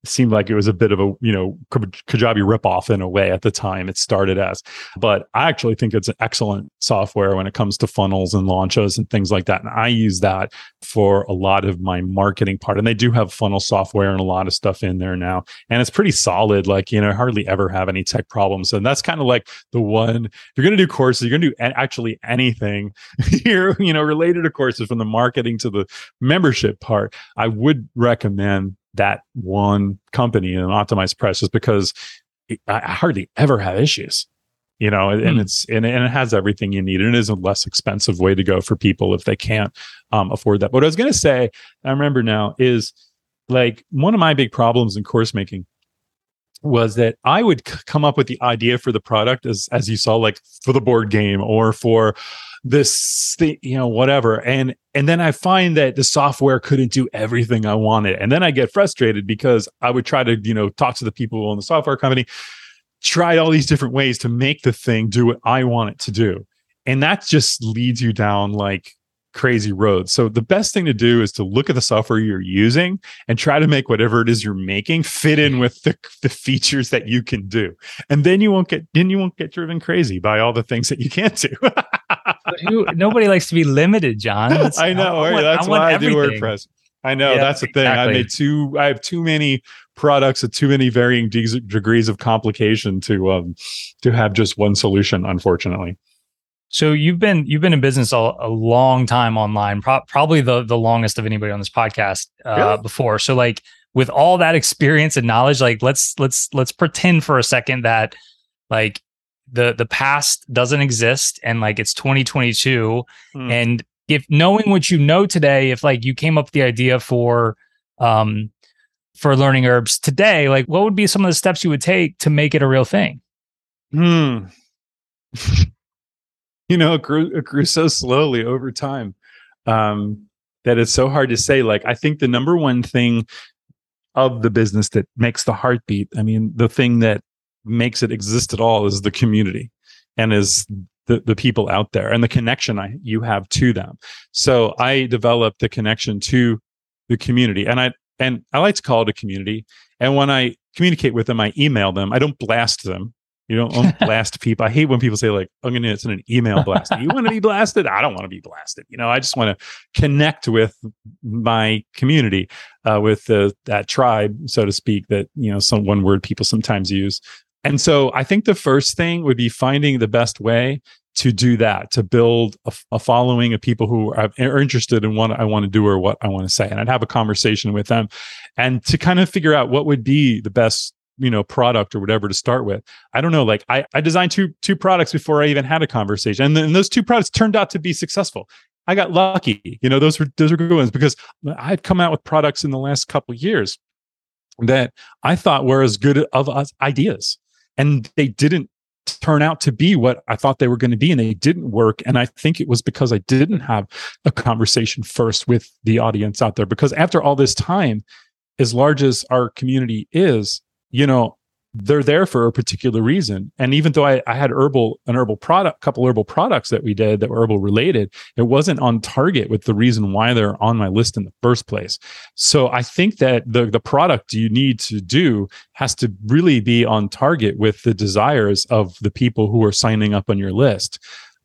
seemed like it was a bit of a you know Kajabi ripoff in a way at the time it started as. But I actually think it's an excellent software when it comes to funnels and launches and things like that. And I use that for a lot of my marketing part. And they do have funnel software and a lot of stuff in there now, and it's pretty solid. Like you know, hardly ever have any tech problems. And that's kind of like the one if you're going to do courses, you're going to do actually anything here, you know, related to courses from the marketing to the membership part. I would recommend that one company and OptimizePress is because I hardly ever have issues you know and hmm. it's and, and it has everything you need and it is a less expensive way to go for people if they can't um, afford that but what i was going to say i remember now is like one of my big problems in course making was that i would c- come up with the idea for the product as as you saw like for the board game or for this thing, you know, whatever. And and then I find that the software couldn't do everything I wanted. And then I get frustrated because I would try to, you know, talk to the people in the software company, try all these different ways to make the thing do what I want it to do. And that just leads you down like crazy roads. So the best thing to do is to look at the software you're using and try to make whatever it is you're making fit in with the, the features that you can do. And then you won't get then you won't get driven crazy by all the things that you can't do. who, nobody likes to be limited, John. That's, I know. I want, that's I why I do WordPress. I know yeah, that's the thing. Exactly. I made too. I have too many products with too many varying de- degrees of complication to um to have just one solution. Unfortunately. So you've been you've been in business a, a long time online, pro- probably the the longest of anybody on this podcast uh, really? before. So like with all that experience and knowledge, like let's let's let's pretend for a second that like the the past doesn't exist and like it's 2022 hmm. and if knowing what you know today if like you came up with the idea for um for learning herbs today like what would be some of the steps you would take to make it a real thing hmm you know it grew, it grew so slowly over time um that it's so hard to say like i think the number one thing of the business that makes the heartbeat i mean the thing that makes it exist at all is the community and is the, the people out there and the connection I, you have to them. So I developed the connection to the community and I, and I like to call it a community. And when I communicate with them, I email them. I don't blast them. You don't blast people. I hate when people say like, "I'm going to send an email blast." you want to be blasted? I don't want to be blasted. You know, I just want to connect with my community, uh, with the, that tribe, so to speak. That you know, some one word people sometimes use. And so I think the first thing would be finding the best way to do that, to build a, a following of people who are, are, interested in what I want to do or what I want to say. And I'd have a conversation with them and to kind of figure out what would be the best you know product or whatever to start with i don't know like i i designed two two products before i even had a conversation and, then those two products turned out to be successful i got lucky you know those were those were good ones because i've come out with products in the last couple years that i thought were as good of ideas and they didn't turn out to be what I thought they were going to be and they didn't work. And I think it was because I didn't have a conversation first with the audience out there. Because after all this time, as large as our community is, you know, they're there for a particular reason. And even though I, I had herbal, an herbal product, couple herbal products that we did that were herbal related, it wasn't on target with the reason why they're on my list in the first place. So I think that the the product you need to do has to really be on target with the desires of the people who are signing up on your list.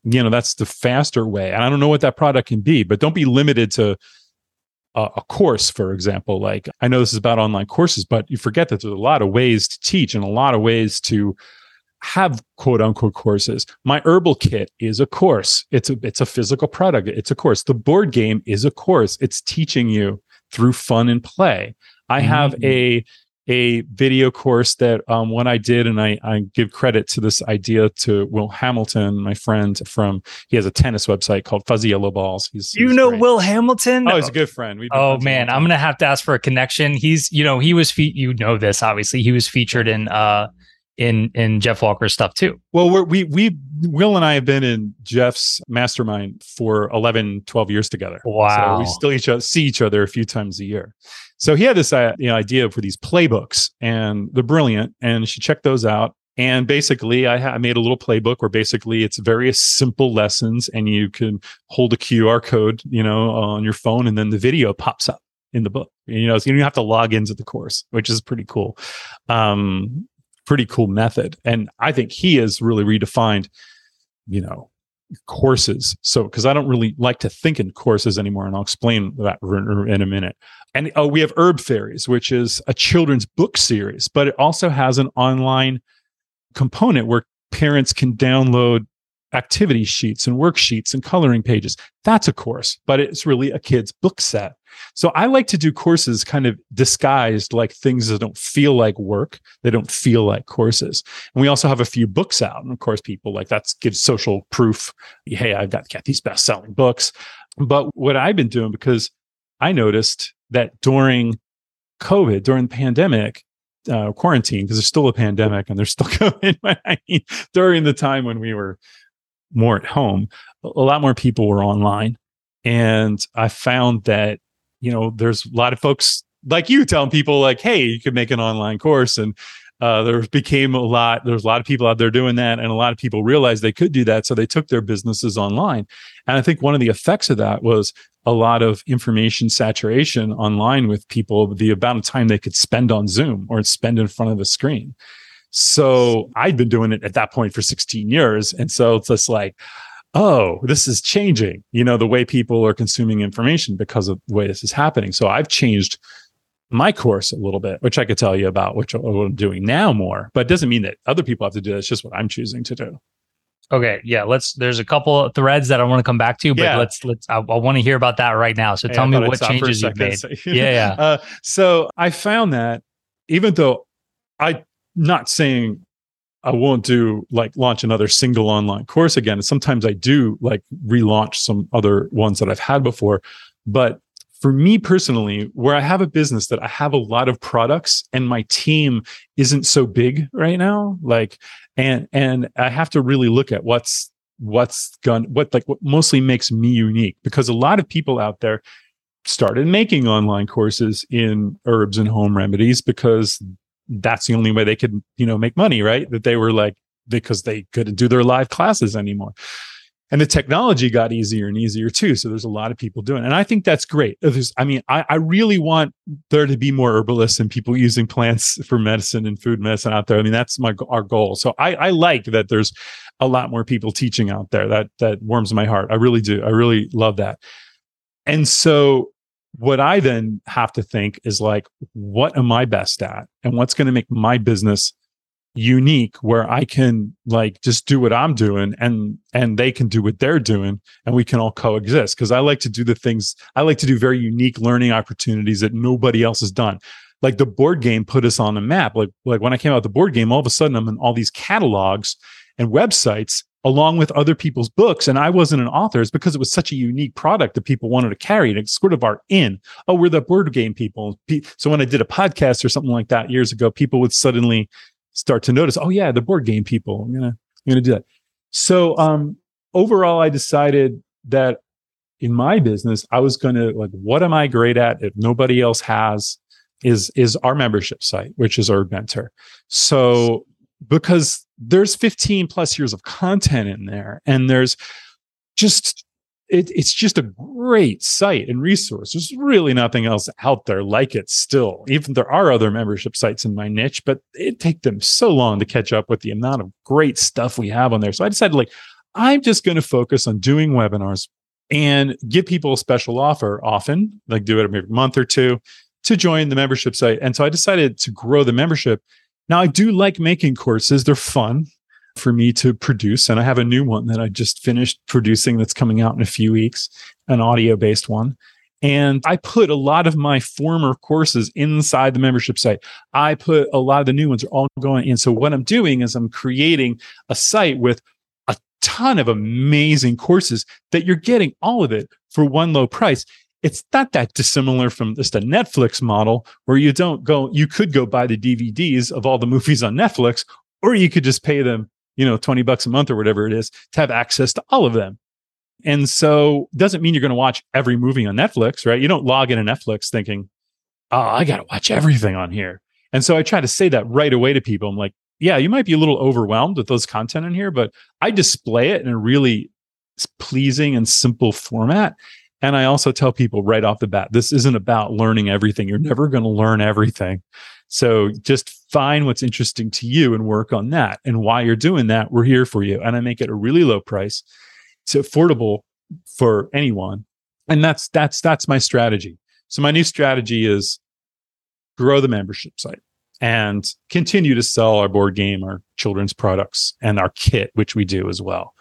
You know, that's the faster way. And I don't know what that product can be, but don't be limited to a, a course, for example. Like I know this is about online courses, but you forget that there's a lot of ways to teach and a lot of ways to have quote unquote courses. My herbal kit is a course. It's a it's a physical product. It's a course. The board game is a course. It's teaching you through fun and play. I have mm-hmm. a a video course that um, when I did, and I, I give credit to this idea to Will Hamilton, my friend from, he has a tennis website called Fuzzy Yellow Balls. He's, you he's know great. Will Hamilton? Oh, he's a good friend. Oh man, I'm gonna have to ask for a connection. He's, you know, he was, fe- you know this obviously. He was featured in uh in in Jeff Walker's stuff too. Well, we're, we we Will and I have been in Jeff's mastermind for 11, 12 years together. Wow. So we still each other, see each other a few times a year. So he had this uh, you know, idea for these playbooks, and they're brilliant. And she checked those out. And basically, I, ha- I made a little playbook where basically it's various simple lessons, and you can hold a QR code, you know, on your phone, and then the video pops up in the book. You know, so you don't have to log into the course, which is pretty cool. Um, pretty cool method. And I think he has really redefined, you know, courses. So, because I don't really like to think in courses anymore, and I'll explain that in a minute. And oh, we have Herb Fairies, which is a children's book series, but it also has an online component where parents can download activity sheets and worksheets and coloring pages. That's a course, but it's really a kid's book set. So I like to do courses kind of disguised like things that don't feel like work. They don't feel like courses. And we also have a few books out. And of course, people like that's gives social proof. Hey, I've got, these best selling books. But what I've been doing, because I noticed that during COVID, during the pandemic, uh, quarantine, because there's still a pandemic and there's still COVID. During the time when we were more at home, a lot more people were online. And I found that you know, there's a lot of folks like you telling people like, hey, you could make an online course. And uh, there became a lot, there's a lot of people out there doing that. And a lot of people realized they could do that. So they took their businesses online. And I think one of the effects of that was a lot of information saturation online with people, the amount of time they could spend on Zoom or spend in front of the screen. So I'd been doing it at that point for 16 years. And so it's just like, oh, this is changing, you know, the way people are consuming information because of the way this is happening. So I've changed my course a little bit, which I could tell you about, which I'm doing now more, but it doesn't mean that other people have to do that. It's just what I'm choosing to do. Okay, yeah. Let's. There's a couple of threads that I want to come back to, but yeah. let's let's. I, I want to hear about that right now. So tell me what changes you've made. yeah, yeah. Uh, so I found that even though I not saying I won't do like launch another single online course again. Sometimes I do like relaunch some other ones that I've had before. But for me personally, where I have a business that I have a lot of products and my team isn't so big right now, like, and, and I have to really look at what's, what's gone, what like what mostly makes me unique because a lot of people out there started making online courses in herbs and home remedies because that's the only way they could, you know, make money, right? That they were like, because they couldn't do their live classes anymore. And the technology got easier and easier too. So there's a lot of people doing it. And I think that's great. There's, I mean, I, I really want there to be more herbalists and people using plants for medicine and food medicine out there. I mean, that's my our goal. So I, I like that there's a lot more people teaching out there. That that warms my heart. I really do. I really love that. And so what I then have to think is like, what am I best at? And what's going to make my business unique where I can like just do what I'm doing and and they can do what they're doing and we can all coexist because I like to do the things I like to do very unique learning opportunities that nobody else has done. Like the board game put us on the map. Like like when I came out the board game, all of a sudden I'm in all these catalogs and websites along with other people's books. And I wasn't an author. It's because it was such a unique product that people wanted to carry and it's sort of our in. Oh, we're the board game people. So when I did a podcast or something like that years ago, people would suddenly start to notice, oh yeah, the board game people. I'm gonna, I'm gonna do that. So um overall I decided that in my business, I was gonna like, what am I great at if nobody else has? Is is our membership site, which is Herb Mentor. So because there's 15 plus years of content in there and there's just it, it's just a great site and resource. There's really nothing else out there like it still. Even there are other membership sites in my niche, but it take them so long to catch up with the amount of great stuff we have on there. So I decided like, I'm just going to focus on doing webinars and give people a special offer often, like do it every month or two to join the membership site. And so I decided to grow the membership now, I do like making courses, they're fun for me to produce. And I have a new one that I just finished producing that's coming out in a few weeks, an audio based one. And I put a lot of my former courses inside the membership site. I put a lot of the new ones are all going in. So what I'm doing is I'm creating a site with a ton of amazing courses that you're getting all of it for one low price it's not that dissimilar from just a Netflix model where you don't go, you could go buy the DVDs of all the movies on Netflix, or you could just pay them, you know, 20 bucks a month or whatever it is to have access to all of them. And so it doesn't mean you're going to watch every movie on Netflix, right? You don't log into Netflix thinking, oh, I got to watch everything on here. And so I try to say that right away to people. I'm like, yeah, you might be a little overwhelmed with those content in here, but I display it in a really pleasing and simple format And I also tell people right off the bat, this isn't about learning everything. You're never going to learn everything. So just find what's interesting to you and work on that. And while you're doing that, we're here for you. And I make it a really low price. It's affordable for anyone. And that's that's that's my strategy. So my new strategy is grow the membership site and continue to sell our board game, our children's products, and our kit, which we do as well,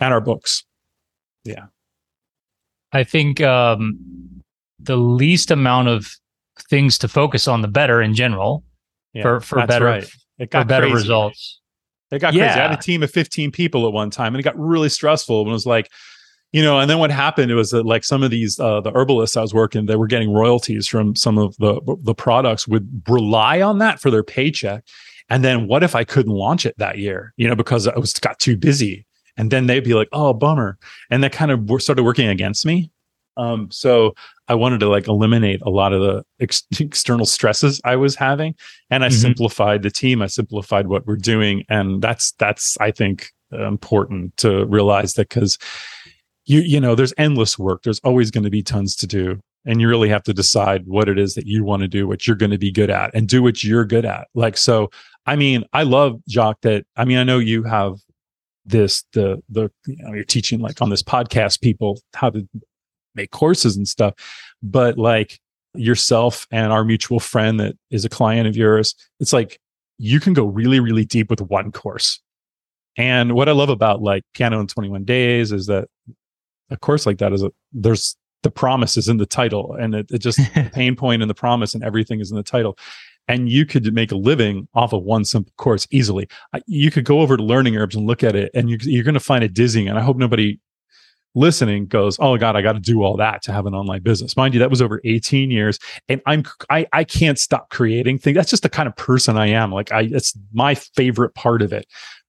and our books. Yeah. I think um, the least amount of things to focus on, the better in general yeah, for for better right. it got better crazy. results. It got yeah. crazy. I had a team of 15 people at one time, and it got really stressful. And it was like, you know, and then what happened was that like some of these uh, the herbalists I was working, they were getting royalties from some of the the products would rely on that for their paycheck. And then what if I couldn't launch it that year? You know, because I was got too busy and then they'd be like oh bummer. And that kind of started working against me. Um, so i wanted to like eliminate a lot of the ex- external stresses i was having. And i mm-hmm. simplified the team. I simplified what we're doing. And that's that's i think important to realize that because you you know there's endless work. There's always going to be tons to do. And you really have to decide what it is that you want to do what you're going to be good at and do what you're good at. Like so i mean i love Jacques that i mean i know you have this the the you know you're teaching like on this podcast people how to make courses and stuff but like yourself and our mutual friend that is a client of yours it's like you can go really really deep with one course. And what i love about like piano in 21 days is that a course like that is a there's the promise is in the title and it, it just the pain point and the promise and everything is in the title and you could make a living off of one simple course easily. You could go over to Learning Herbs and look at it, and you're, you're going to find it dizzying. And I hope nobody listening goes, "Oh God, I got to do all that to have an online business." Mind you, that was over 18 years, and I'm I I can't stop creating things. That's just the kind of person I am. Like I, it's my favorite part of it.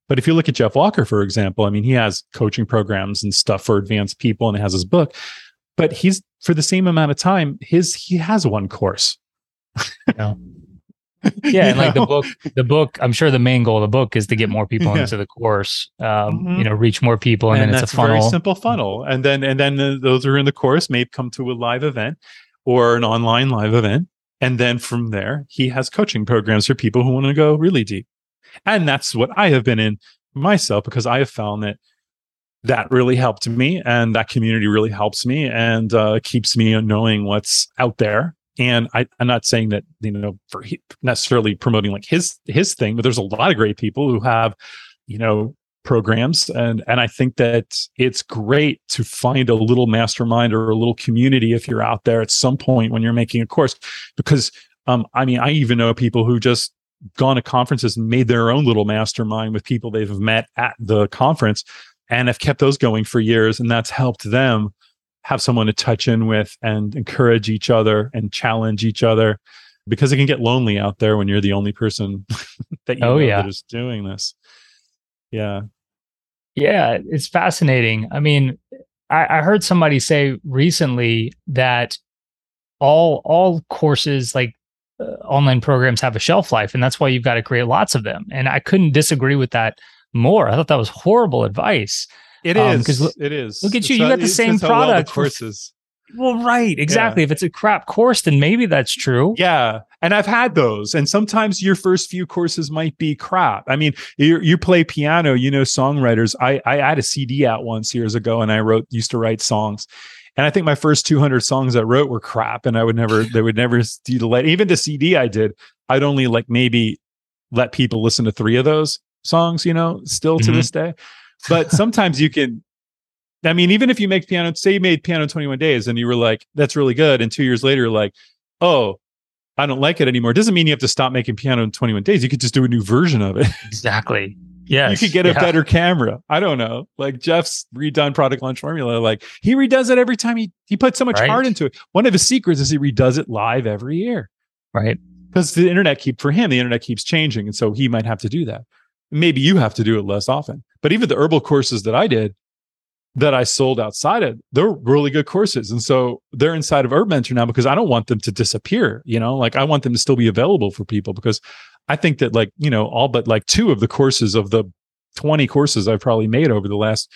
But if you look at Jeff Walker, for example, I mean, he has coaching programs and stuff for advanced people, and he has his book. But he's for the same amount of time, his he has one course. yeah yeah, and like the book, the book. I'm sure the main goal of the book is to get more people yeah. into the course. Um, mm-hmm. You know, reach more people, and, and then it's a funnel. very simple funnel, and then and then uh, those who are in the course may come to a live event or an online live event, and then from there he has coaching programs for people who want to go really deep, and that's what I have been in myself because I have found that that really helped me and that community really helps me and uh, keeps me knowing what's out there and I, am not saying that you know for necessarily promoting like his his thing, but there's a lot of great people who have you know programs. And and I think that it's great to find a little mastermind or a little community if you're out there at some point when you're making a course. Because um I mean I even know people who just gone to conferences and made their own little mastermind with people they've met at the conference and have kept those going for years and that's helped them have someone to touch in with and encourage each other and challenge each other because it can get lonely out there when you're the only person that you oh, know yeah. that is doing this. Yeah. Yeah, it's fascinating. I mean, I, I heard somebody say recently that all all courses like uh, online programs have a shelf life and that's why you've got to create lots of them and i couldn't disagree with that more i thought that was horrible advice it um, is. Look, it is. Look at you. you got the same product. The courses. Well, right. Exactly. Yeah. If it's a crap course, then maybe that's true. Yeah. And I've had those. And sometimes your first few courses might be crap. I mean, you, you play piano, you know, songwriters. I, I had a CD out once years ago and I wrote, used to write songs. And I think my first 200 songs I wrote were crap. And I would never, they would never do the let, even the CD I did, I'd only like maybe let people listen to three of those songs, you know, still to mm-hmm. this day but sometimes you can I mean, even if you make piano, say you made piano 21 days and you were like, that's really good. And two years later, like, oh, I don't like it anymore. It doesn't mean you have to stop making piano in 21 days. You could just do a new version of it. Exactly. Yeah. You could get yeah. a better camera. I don't know. Like Jeff's redone product launch formula. Like he redoes it every time he he puts so much right. heart into it. One of his secrets is he redoes it live every year. Right. Because the internet keep for him, the internet keeps changing. And so he might have to do that maybe you have to do it less often. But even the herbal courses that I did that I sold outside of, they're really good courses. And so they're inside of Herb Mentor now because I don't want them to disappear. You know, like I want them to still be available for people because I think that like, you know, all but like two of the courses of the 20 courses I've probably made over the last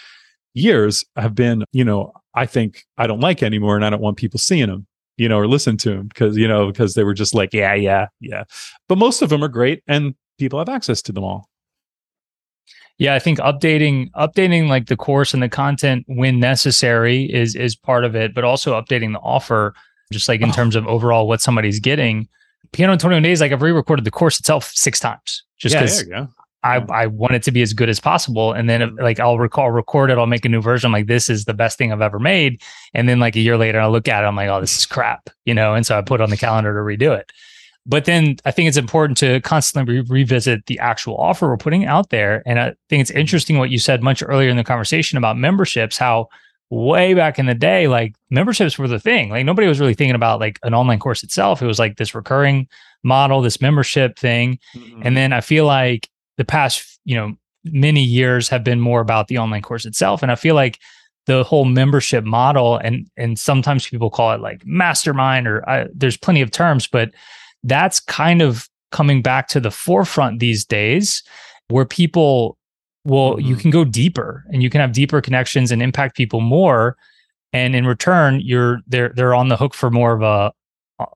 years have been, you know, I think I don't like anymore and I don't want people seeing them, you know, or listen to them because, you know, because they were just like, yeah, yeah, yeah. But most of them are great and people have access to them all. Yeah, I think updating updating like the course and the content when necessary is is part of it, but also updating the offer just like in oh. terms of overall what somebody's getting. Piano in 21 days, like I've re-recorded the course itself six times just because yeah, I, I want it to be as good as possible. And then mm-hmm. like I'll recall record it, I'll make a new version. I'm like, this is the best thing I've ever made. And then like a year later, I'll look at it, I'm like, oh, this is crap, you know? And so I put on the calendar to redo it. But then I think it's important to constantly re- revisit the actual offer we're putting out there. And I think it's interesting what you said much earlier in the conversation about memberships, how way back in the day, like memberships were the thing. Like nobody was really thinking about like an online course itself. It was like this recurring model, this membership thing. Mm-hmm. And then I feel like the past, you know, many years have been more about the online course itself. And I feel like the whole membership model and and sometimes people call it like mastermind or uh, there's plenty of terms, but that's kind of coming back to the forefront these days where people well mm-hmm. you can go deeper and you can have deeper connections and impact people more and in return you're they're they're on the hook for more of a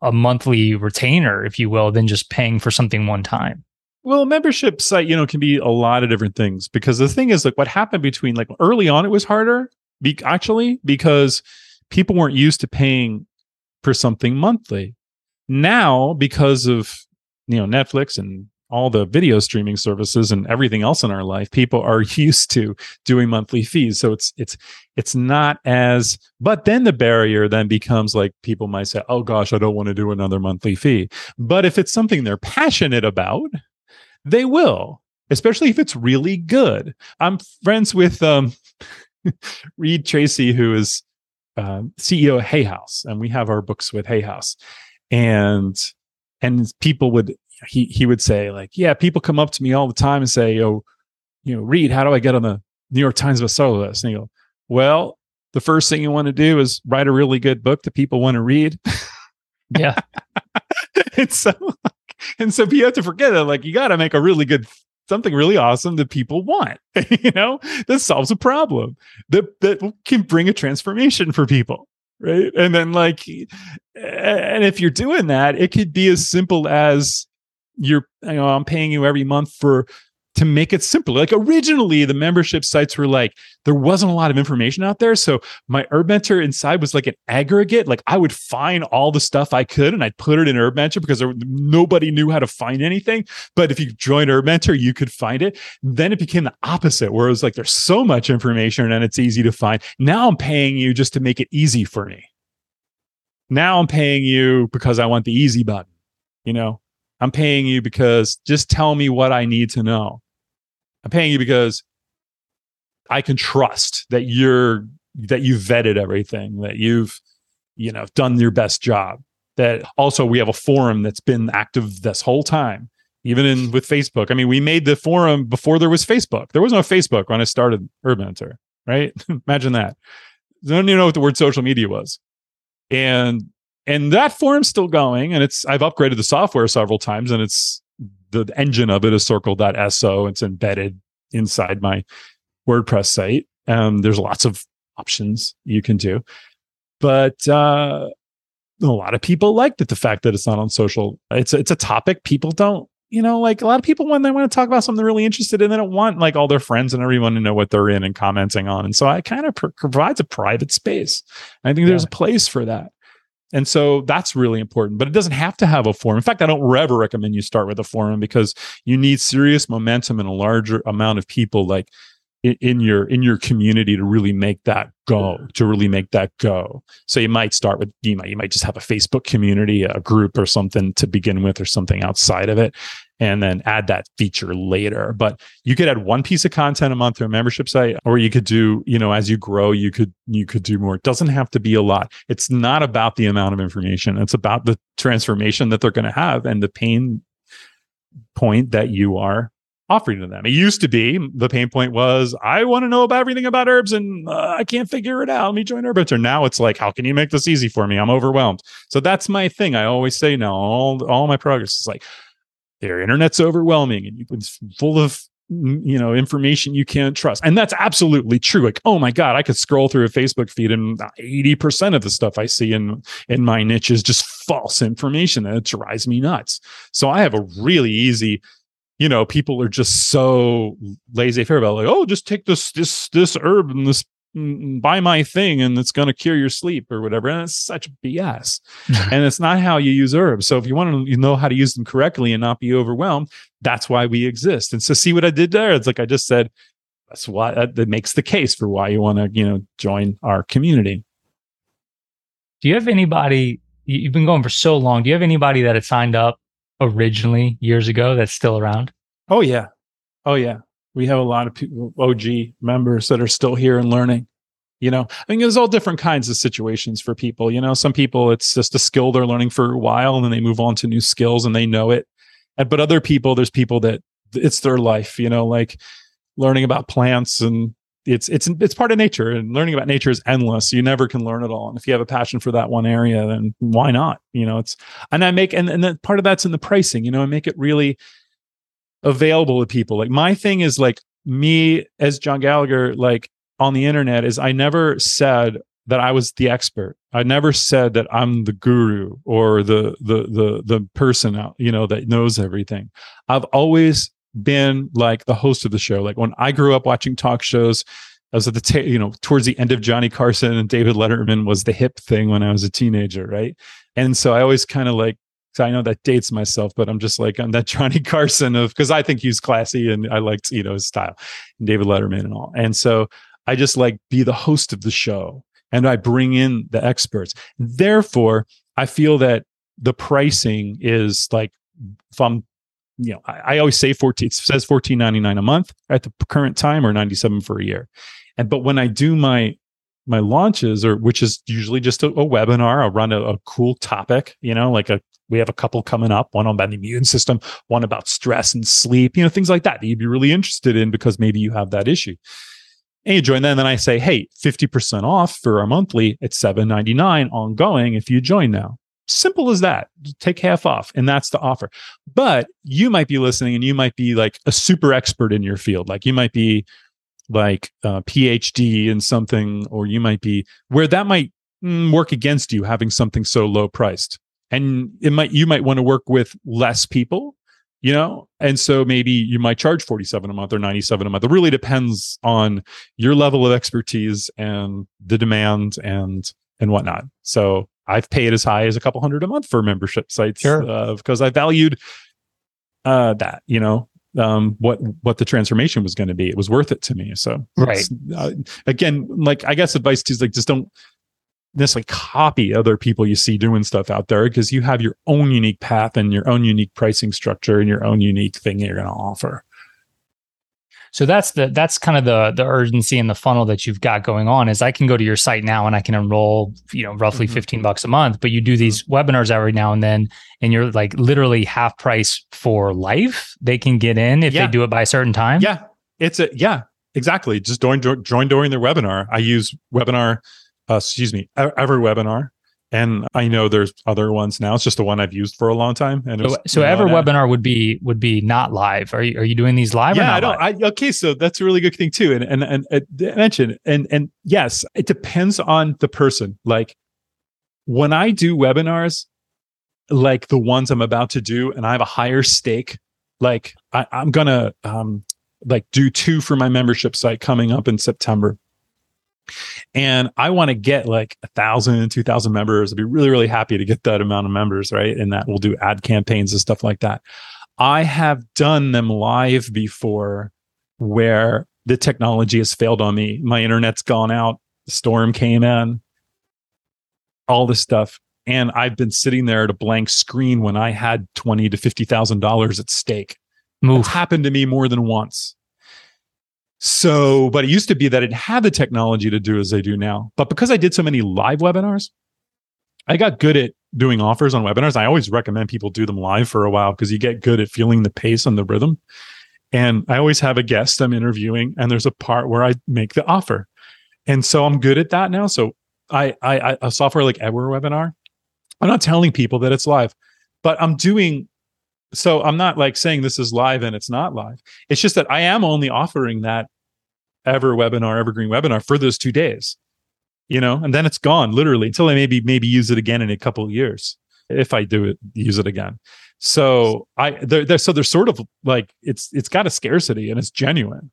a monthly retainer if you will than just paying for something one time well, a membership site, you know, can be a lot of different things because the thing is, like, what happened between like early on, it was harder, be- actually, because people weren't used to paying for something monthly. Now, because of you know Netflix and all the video streaming services and everything else in our life people are used to doing monthly fees. So it's it's it's not as but then the barrier then becomes like people might say oh gosh i don't want to do another monthly fee. But if it's something they're passionate about they will especially if it's really good. I'm friends with um Reid Tracy who is uh, ceo of hay house and we have our books with hay house and and people would he he would say like, yeah, people come up to me all the time and say, oh, you know, Reid, how do I get on the New York Times bestseller list? And you go, well, the first thing you want to do is write a really good book that people want to read. Yeah. and so and so you have to forget it. Like you got to make a really good something really awesome that people want, you know, that solves a problem that that can bring a transformation for people right? And then like and if you're doing that it could be as simple as you're you know i'm paying you every month for to make it simpler. like originally the membership sites were like there wasn't a lot of information out there. So my herb mentor inside was like an aggregate. Like i would find all the stuff i could and i'd put it in herb mentor because there, nobody knew how to find anything. But if you joined herb mentor you could find it. Then it became the opposite where it was like there's so much information and it's easy to find. Now i'm paying you just to make it easy for me. Now i'm paying you because i want the easy button you know? I'm paying you because just tell me what I need to know. I'm paying you because I can trust that you're that you've vetted everything, that you've you know done your best job. That also we have a forum that's been active this whole time, even in with Facebook. I mean, we made the forum before there was Facebook. There was no Facebook when I started Herb Mentor, right? Imagine that. I don't even know what the word social media was. And and that forum's still going and it's i've upgraded the software several times and it's the engine of it is circle.so it's embedded inside my wordpress site. Um, there's lots of options you can do. But uh, a lot of people liked it the fact that it's not on social. It's it's a topic people don't you know like a lot of people when they want to talk about something they're really interested in they don't want like all their friends and everyone to know what they're in and commenting on. And so i kind of pr- provides a private space. I think yeah. there's a place for that and so that's really important, but it doesn't have to have a forum. In fact, I don't ever recommend you start with a forum because you need serious momentum and a larger amount of people like in, in your in your community to really make that go, to really make that go. So you might start with you might you might just have a Facebook community, a group or something to begin with or something outside of it and then add that feature later. But you could add one piece of content a month to a membership site, or you could do, you know, as you grow, you could you could do more. It doesn't have to be a lot. It's not about the amount of information. It's about the transformation that they're going to have and the pain point that you are offering to them. It used to be the pain point was I want to know about everything about herbs and uh, I can't figure it out. Let me join Herb Mentor. Now it's like, how can you make this easy for me? I'm overwhelmed. So that's my thing. I always say now, all all my progress is like, their internet's overwhelming and it's full of you know information you can't trust. And that's absolutely true. Like oh my god i could scroll through a facebook feed and 80% of the stuff i see in in my niche is just false information it drives me nuts. So i have a really easy you know people are just so laissez-faire about like oh just take this this this herb and this Mm, buy my thing and it's going to cure your sleep or whatever. And it's such BS. and it's not how you use herbs. So if you want to know how to use them correctly and not be overwhelmed, that's why we exist. And so see what I did there? It's like I just said, that's why that, uh, that makes the case for why you want to, you know, join our community. Do you have anybody you've been going for so long? Do you have anybody that had signed up originally years ago that's still around? Oh yeah. Oh yeah we have a lot of people, OG members that are still here and learning. You know, I mean, there's all different kinds of situations for people. You know, some people it's just a skill they're learning for a while and then they move on to new skills and they know it. And, but other people, there's people that it's their life, you know, like learning about plants and it's it's it's part of nature and learning about nature is endless you never can learn it all and if you have a passion for that one area then why not you know it's and i make and, and then part of that's in the pricing you know I make it really available to people. Like my thing is like me as John Gallagher, like on the internet, is I never said that I was the expert. I never said that I'm the guru or the the the the person out, you know, that knows everything. I've always been like the host of the show. Like when I grew up watching talk shows, I was at the ta- you know towards the end of Johnny Carson and David Letterman was the hip thing when I was a teenager, right? And so I always kind of like so I know that dates myself, but I'm just like I'm that Johnny Carson of because I think he's classy and I liked you know his style, and David Letterman and all. And so I just like be the host of the show and I bring in the experts. Therefore, I feel that the pricing is like if I'm you know, I, I always say 14 it says 14.99 a month at the current time or 97 for a year. And but when I do my my launches or which is usually just a, a webinar i'll run a, a, cool topic you know like a we have a couple coming up one on about the immune system one about stress and sleep you know things like that that you'd be really interested in because maybe you have that issue. And you join that and then i say hey 50% off for our monthly at 7.99 ongoing if you join now. Simple as that. Take half off and that's the offer. But you might be listening and you might be like a super expert in your field. Like you might be like a phd in something or you might be where that might mm, work against you having something so low priced and it might you might want to work with less people you know? And so maybe you might charge 47 a month or 97 a month. It really depends on your level of expertise and the demand and and whatnot. So i've paid as high as a couple hundred a month for membership sites sure. uh, because i valued uh that you know? Um what what the transformation was going to be. It was worth it to me so. Right. Uh, again like i guess advice is like just don't necessarily copy other people you see doing stuff out there because you have your own unique path and your own unique pricing structure and your own unique thing you're going to offer. So that's the that's kind of the the urgency and the funnel that you've got going on is I can go to your site now and I can enroll, you know, roughly mm-hmm. 15 bucks a month, but you do these mm-hmm. webinars every now and then and you're like literally half price for life. They can get in if yeah. they do it by a certain time. Yeah. It's a yeah, exactly. Just join join during their webinar. I use webinar uh, excuse me, EverWebinar. And I know there's other ones now. It's just the one I've used for a long time. And so, so every webinar would be would be not live. Are you are you doing these live? Yeah, I don't. I, okay, so that's a really good thing too. And and and, and mention and and yes, it depends on the person. Like when I do webinars, like the ones I'm about to do, and I have a higher stake. Like I, I'm gonna um like do two for my membership site coming up in September and I want to get like a thousand, two thousand members. I'd be really, really happy to get that amount of members, right? And that we'll do ad campaigns and stuff like that. I have done them live before where the technology has failed on me. My internet's gone out, the storm came in, all this stuff. And I've been sitting there at a blank screen when I had twenty to fifty thousand dollars at stake. It's happened to me more than once. So, but it used to be that it had the technology to do as they do now. But because I did so many live webinars, I got good at doing offers on webinars. I always recommend people do them live for a while because you get good at feeling the pace and the rhythm. And I always have a guest I'm interviewing, and there's a part where I make the offer. And so I'm good at that now. So I, I, I a software like EverWebinar, I'm not telling people that it's live, but I'm doing so I'm not like saying this is live and it's not live. It's just that I am only offering that EverWebinar, evergreen webinar for those two days, you know, and then it's gone literally until I maybe maybe use it again in a couple of years if I do it, use it again. So I they're, they're so they're sort of like it's it's got a scarcity and it's genuine,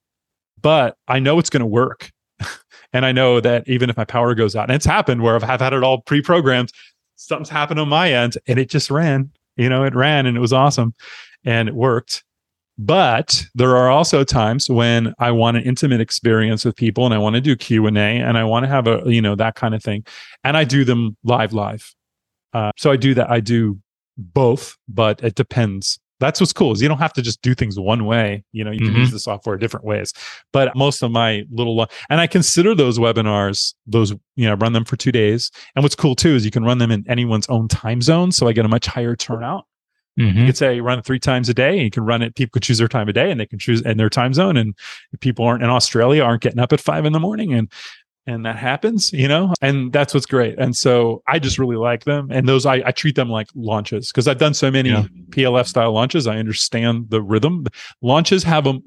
but I know it's going to work, and I know that even if my power goes out, and it's happened where I've had it all pre-programmed, something's happened on my end, and it just ran. You know, it ran and it was awesome, and it worked. But there are also times when I want an intimate experience with people, and I want to do Q and A, and I want to have a you know that kind of thing, and I do them live, live. Uh, so I do that. I do both, but it depends. That's what's cool is you don't have to just do things one way. You know, you can mm-hmm. use the software different ways. But most of my little and I consider those webinars, those you know, run them for two days. And what's cool too is you can run them in anyone's own time zone, so I get a much higher turnout. Mm-hmm. You could say run it three times a day, and you can run it. People could choose their time of day, and they can choose and their time zone. And people aren't in Australia aren't getting up at five in the morning, and and that happens, you know, and that's what's great. And so I just really like them. And those, I, I treat them like launches because I've done so many yeah. PLF style launches. I understand the rhythm. Launches have a,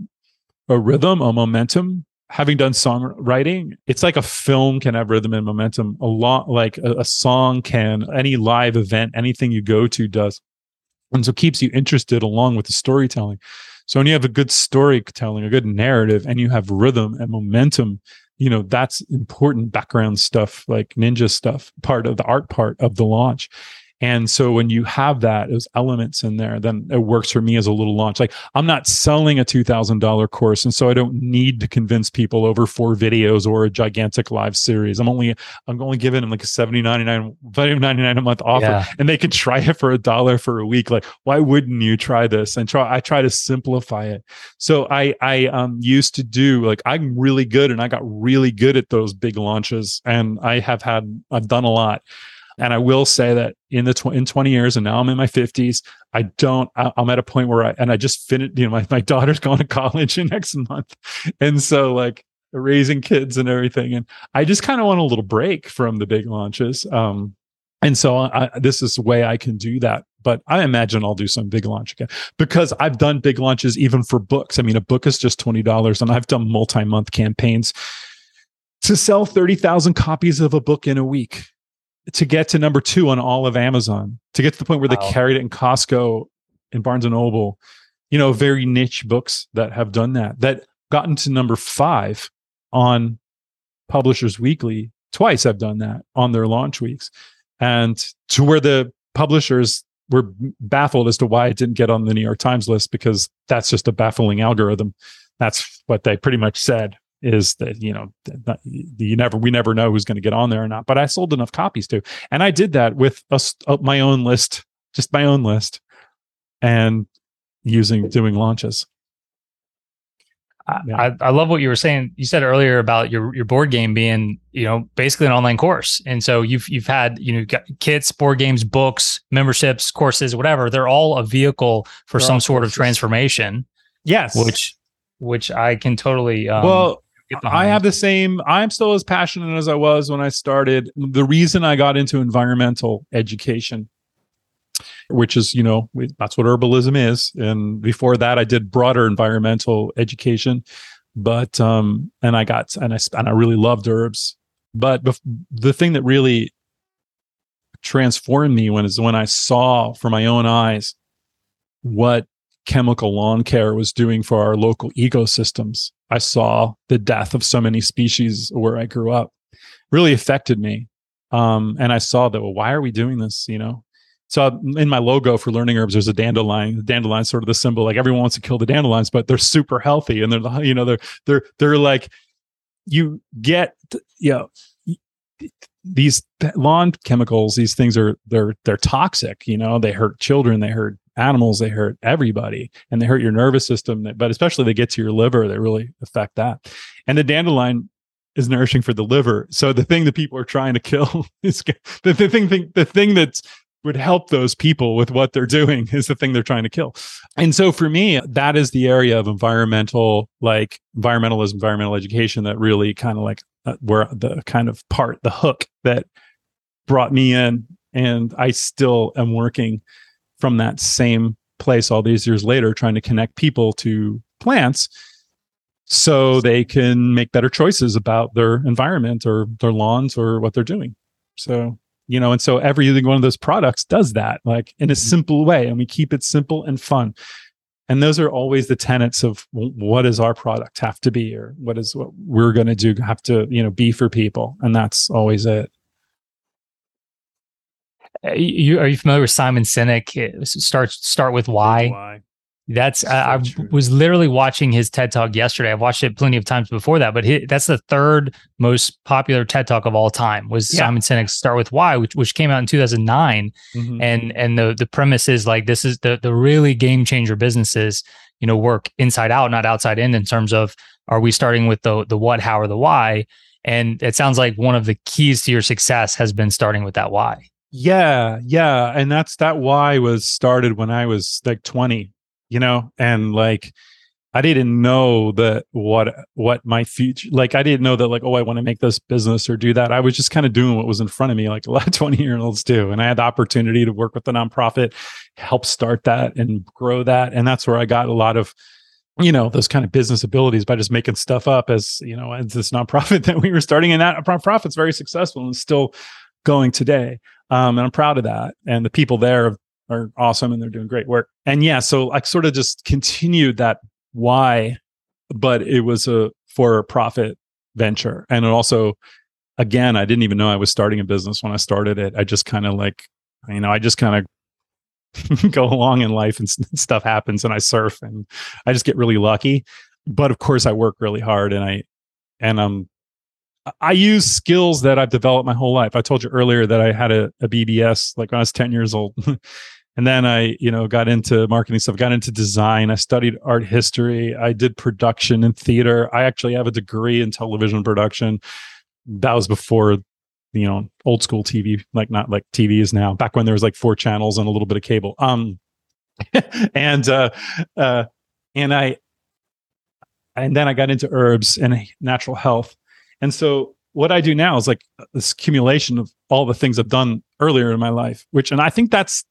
a rhythm, a momentum. Having done songwriting, it's like a film can have rhythm and momentum. A lot like a, a song can, any live event, anything you go to does. And so keeps you interested along with the storytelling. So when you have a good storytelling, a good narrative, and you have rhythm and momentum, you know that's important background stuff like ninja stuff part of the art part of the launch and so when you have that, those elements in there, then it works for me as a little launch. Like I'm not selling a $2,000 course. And so I don't need to convince people over four videos or a gigantic live series. I'm only, I'm only giving them like a 70, 99, 99 a month offer yeah. and they can try it for a dollar for a week. Like, why wouldn't you try this? And try, I try to simplify it. So I, I um, used to do like, I'm really good and I got really good at those big launches and I have had, I've done a lot. And I will say that in the tw- in 20 years, and now I'm in my 50s, I don't. I, am at a point where I and I just finished. You know, my my daughter's going to college in next month, and so like raising kids and everything, and I just kind of want a little break from the big launches. Um, and so I, this is the way I can do that. But I imagine I'll do some big launch again because I've done big launches even for books. I mean, a book is just twenty dollars, and I've done multi month campaigns to sell 30,000 copies of a book in a week to get to number two on all of Amazon, to get to the point where wow. they carried it in Costco and Barnes and Noble, you know, very niche books that have done that, that gotten to number five on Publishers Weekly. Twice I've done that on their launch weeks. And to where the publishers were baffled as to why it didn't get on the New York Times list because that's just a baffling algorithm. That's what they pretty much said is that you know you never we never know who's going to get on there or not but i sold enough copies too and i did that with a, a, my own list just my own list and using doing launches yeah. I, I love what you were saying. You said earlier about your, your board game being, you know, basically an online course. And so you've you've had, you know, got kits, board games, books, memberships, courses, whatever. They're all a vehicle for They're some sort courses. of transformation. Yes. Which which I can totally um, well I have the same. I'm still as passionate as I was when I started. The reason I got into environmental education, which is, you know, that's what herbalism is. And before that, I did broader environmental education. But, um, and I got, and I, and I really loved herbs. But the thing that really transformed me when is when I saw for my own eyes what chemical lawn care was doing for our local ecosystems. I saw the death of so many species where I grew up really affected me. Um, and I saw that, well, why are we doing this? You know, so in my logo for learning herbs, there's a dandelion. The sort of the symbol. Like everyone wants to kill the dandelions, but they're super healthy, and they're you know they're they're they're like you get you know these lawn chemicals. These things are they're they're toxic. You know they hurt children. They hurt animals they hurt everybody and they hurt your nervous system but especially they get to your liver they really affect that and the dandelion is nourishing for the liver so the thing that people are trying to kill is the, the thing, thing the thing that's would help those people with what they're doing is the thing they're trying to kill. And so for me, that is the area of environmental, like environmentalism, environmental education that really kind of like uh, where the kind of part, the hook that brought me in. And I still am working from that same place all these years later trying to connect people to plants so they can make better choices about their environment or their lawns or what they're doing. So, you know, and so every one of those products does that like in a mm-hmm. simple way and we keep it simple and fun. And those are always the tenets of what does our product have to be or what is what we're going to do have to, you know, be for people. And that's always it. Uh, you, are you familiar with Simon Sinek? Start start with why. why. That's so I, I was literally watching his TED talk yesterday. I've watched it plenty of times before that, but he, that's the third most popular TED talk of all time. Was yeah. Simon Sinek's "Start with Why," which which came out in 2009, mm-hmm. and and the the premise is like this is the the really game changer businesses you know work inside out, not outside in, in terms of are we starting with the the what, how, or the why? And it sounds like one of the keys to your success has been starting with that why. Yeah, yeah, and that's that why was started when I was like 20 you know, and like I didn't know that what uh, what my future like I didn't know that like oh I want to make this business or do that. I was just kind of doing what was in front of me like a lot of 20 year olds do. And I had the opportunity to work with the nonprofit, help start that and grow that. And that's where I got a lot of you know those kind of business abilities by just making stuff up as you know as this nonprofit that we were starting and that nonprofit's very successful and still going today um, and i'm proud of that and the people there are awesome and they're doing great work. And yeah, so I sort of just continued that why, but it was a for profit venture. And it also, again, I didn't even know I was starting a business when I started it. I just kind of like, you know, I just kind of go along in life and stuff happens and I surf and I just get really lucky. But of course I work really hard and I, and I'm, I use skills that I've developed my whole life. I told you earlier that I had a, a BBS like when I was 10 years old. and then i you know got into marketing stuff got into design. I studied art history. I did production and theater. I actually have a degree in television production. That was before you know old school tv like not like tv is now back when there was like four channels and a little bit of cable. Um and uh uh and i and then i got into herbs and natural health and so what i do now is like uh, this accumulation of all the things i've done earlier in my life which and i think that's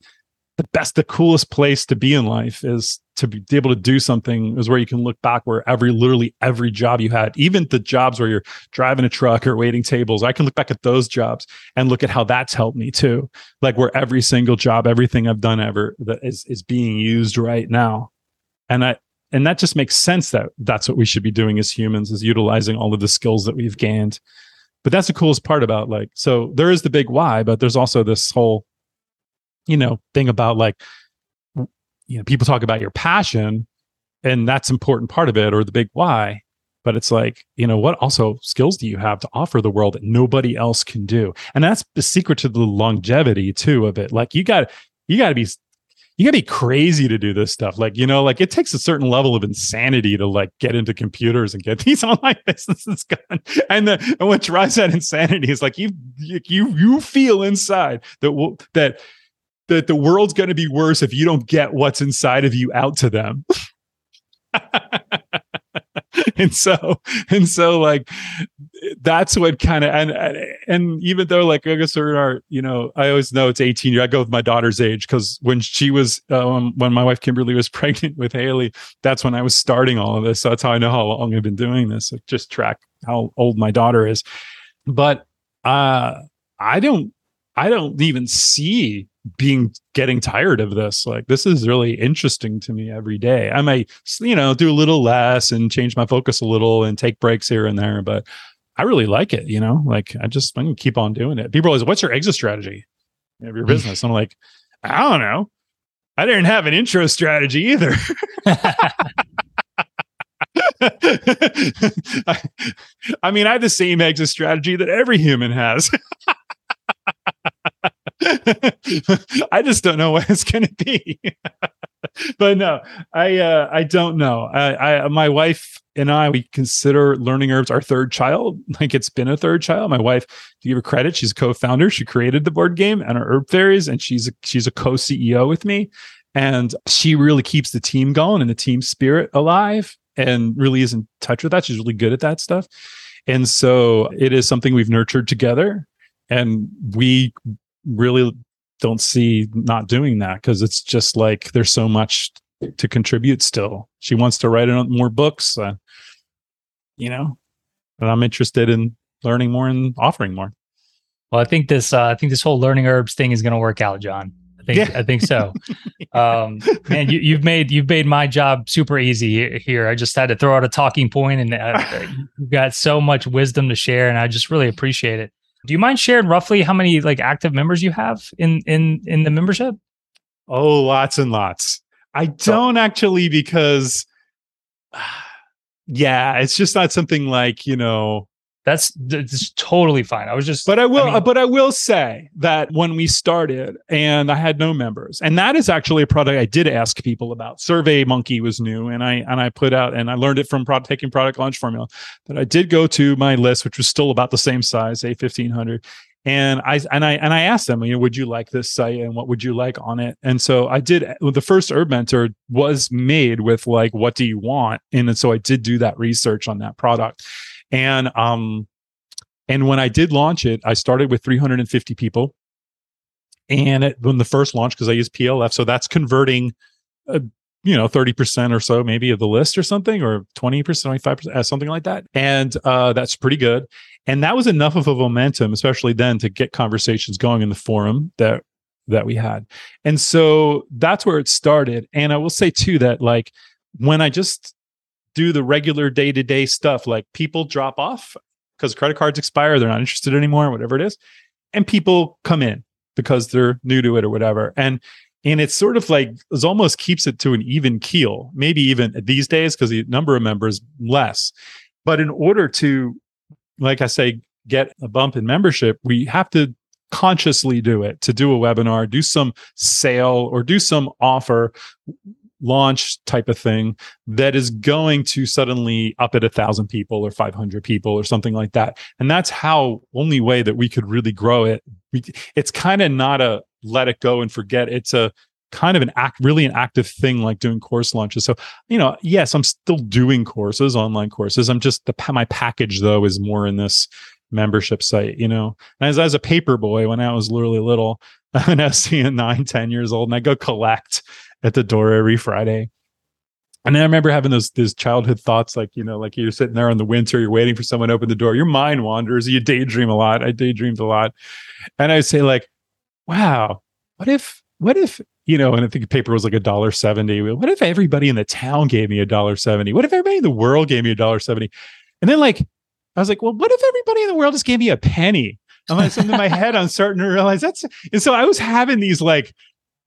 the best, the coolest place to be in life is to be able to do something is where you can look back where every, literally every job you had, even the jobs where you're driving a truck or waiting tables, I can look back at those jobs and look at how that's helped me too. Like where every single job, everything I've done ever that is, is being used right now. And I, and that just makes sense that that's what we should be doing as humans is utilizing all of the skills that we've gained. But that's the coolest part about like, so there is the big why, but there's also this whole you know thing about like you know people talk about your passion and that's important part of it or the big why. But it's like you know what also skills do you have to offer the world that nobody else can do? And that's the secret to the longevity too of it. Like you got you got to be you gotta be crazy to do this stuff. Like, you know, like it takes a certain level of insanity to like get into computers and get these online businesses going. And the, and what drives that insanity is like you you you feel inside that that that the world's to be worse if you don't get what's inside of you out to them. and so and so like that's what kind of and and even though like I guess we're you know I always know it's 18 year I go with my daughter's age because when she was um, when my wife Kimberly was pregnant with Haley that's when I was starting all of this. So that's how I know how long I've been doing this I just track how old my daughter is. But uh I don't I don't even see being getting tired of this like this is really interesting to me every day. I might you know do a little less and change my focus a little and take breaks here and there but i really like it you know? Like i just i'm gonna keep on doing it. People always what's your exit strategy of your mm. business? I'm like i don't know. I didn't have an intro strategy either. I, I mean i have the same exit strategy that every human has I just don't know what it's going to be. but no, I uh, I don't know. I, I my wife and I we consider learning herbs our third child. Like it's been a third child. My wife, to give her credit, she's a co-founder. She created the board game and our herb fairies, and she's a, she's a co-CEO with me. And she really keeps the team going and the team spirit alive, and really is in touch with that. She's really good at that stuff. And so it is something we've nurtured together and we really don't see not doing that because it's just like there's so much to contribute still. She wants to write more books, uh, you know, and I'm interested in learning more and offering more. Well, I think this uh, I think this whole learning herbs thing is going to work out, John. I think yeah. I think so. um, man, you, have made you've made my job super easy here. I just had to throw out a talking point, and uh, you've got so much wisdom to share, and I just really appreciate it. Do you mind sharing roughly how many like active members you have in in in the membership? Oh, lots and lots. I don't so, actually because yeah, it's just not something like, you know, that's that's totally fine. I was just But I will I mean, but I will say that when we started and I had no members. And that is actually a product I did ask people about. Survey Monkey was new and I and I put out and I learned it from product, taking product launch formula. But I did go to my list which was still about the same size, A1500 and I and I and I asked them, you know, would you like this site and what would you like on it? And so I did. The first Herb Mentor was made with like, what do you want? And so I did do that research on that product, and um, and when I did launch it, I started with 350 people, and it, when the first launch, because I use PLF, so that's converting. Uh, you know 30% or so maybe of the list or something or 20% 25% uh, something like that. And uh, that's pretty good. And that was enough of a momentum especially then to get conversations going in the forum that that we had. And so that's where it started. And i will say too that like when i just do the regular day-to-day stuff like people drop off because credit cards expire they're not interested anymore whatever it is and people come in because they're new to it or whatever and and it's sort of like it almost keeps it to an even keel maybe even these days because the number of members less but in order to like i say get a bump in membership we have to consciously do it to do a webinar do some sale or do some offer launch type of thing that is going to suddenly up at a thousand people or 500 people or something like that. And that's how only way that we could really grow it. We, it's kind of not a let it go and forget. It's a kind of an act really an active thing like doing course launches. So you know yes i'm still doing courses online courses. I'm just the my package though is more in this membership site you know? And as, as a paper boy when i was literally little and i was seeing nine ten years old and i go collect at the door every Friday. And then I remember having those those childhood thoughts, like you know, like you're sitting there in the winter, you're waiting for someone to open the door. Your mind wanders. You daydream a lot. I daydreamed a lot, and I say like, "Wow, what if, what if, you know?" And I think paper was like a dollar seventy. What if everybody in the town gave me a dollar seventy? What if everybody in the world gave me a dollar seventy? And then like, I was like, "Well, what if everybody in the world just gave me a penny?" I'm like, in my head, I'm starting to realize that's. And so I was having these like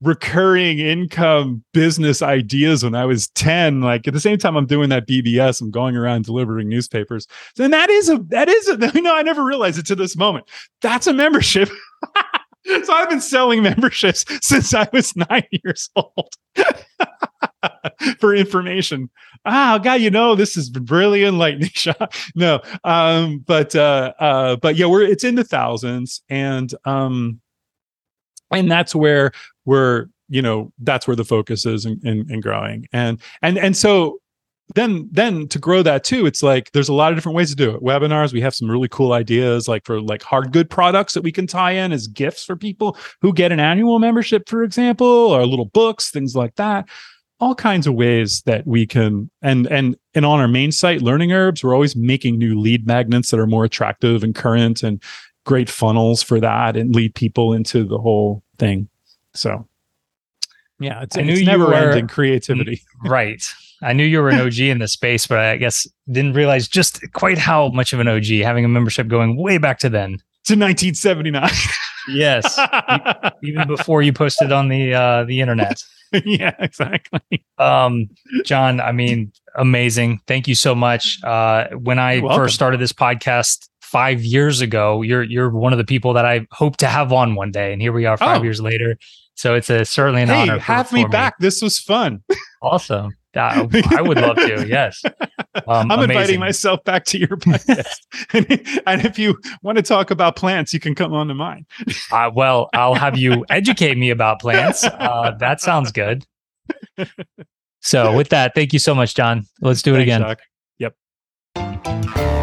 recurring income business ideas when I was 10. Like at the same time I'm doing that BBS, I'm going around delivering newspapers. And that is a that is a you know, I never realized it to this moment. That's a membership. so I've been selling memberships since I was nine years old. for information. Ah, God, you know, this has been really enlightening. no, um, but uh, uh, but yeah, we're it's in the thousands, and um, and that's where we're you know that's where the focus is in, in, in, growing. And and and so then then to grow that too it's like there's a lot of different ways to do it. Webinars we have some really cool ideas like for like hard good products that we can tie in as gifts for people who get an annual membership for example or little books things like that. All kinds of ways that we can and and and on our main site learning herbs we're always making new lead magnets that are more attractive and current and great funnels for that and lead people into the whole thing. So yeah, it's, I knew it's never were, ending creativity. right. I knew you were an OG in the space, but I guess didn't realize just quite how much of an OG having a membership going way back to then. To 1979. yes. Even before you posted on the uh the internet. yeah, exactly. Um John, I mean, amazing. Thank you so much. Uh when I first started this podcast five years ago. You're you're one of the people that I hope to have on one day, and here we are five oh. years later. So it's a certainly an hey, honor. Have for, me for back. Me. This was fun. Awesome. Uh, I would love to. Yes. Um, I'm amazing. inviting myself back to your podcast. and, and, if you want to talk about plants, you can come on to mine. uh, well, I'll have you educate me about plants. Uh, that sounds good. So, with that, thank you so much, John. Let's do it Thanks, again. Doc. Yep.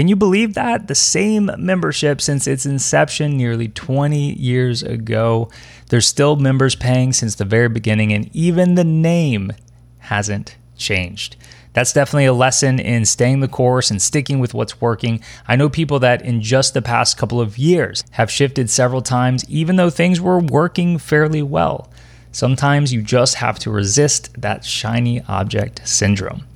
Can you believe that? The same membership since its inception nearly 20 years ago. There's still members paying since the very beginning, and even the name hasn't changed. That's definitely a lesson in staying the course and sticking with what's working. I know people that in just the past couple of years have shifted several times, even though things were working fairly well. Sometimes you just have to resist that shiny object syndrome.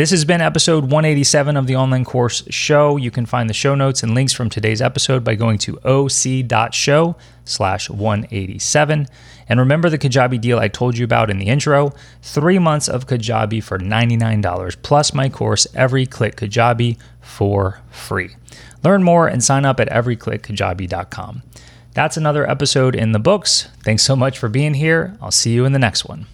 This has been episode 187 of the Online Course Show. You can find the show notes and links from today's episode by going to oc.show slash 187. And remember the Kajabi deal I told you about in the intro? Three months of Kajabi for $99 plus my course, Every Click Kajabi, for free. Learn more and sign up at everyclickkajabi.com. That's another episode in the books. Thanks so much for being here. I'll see you in the next one.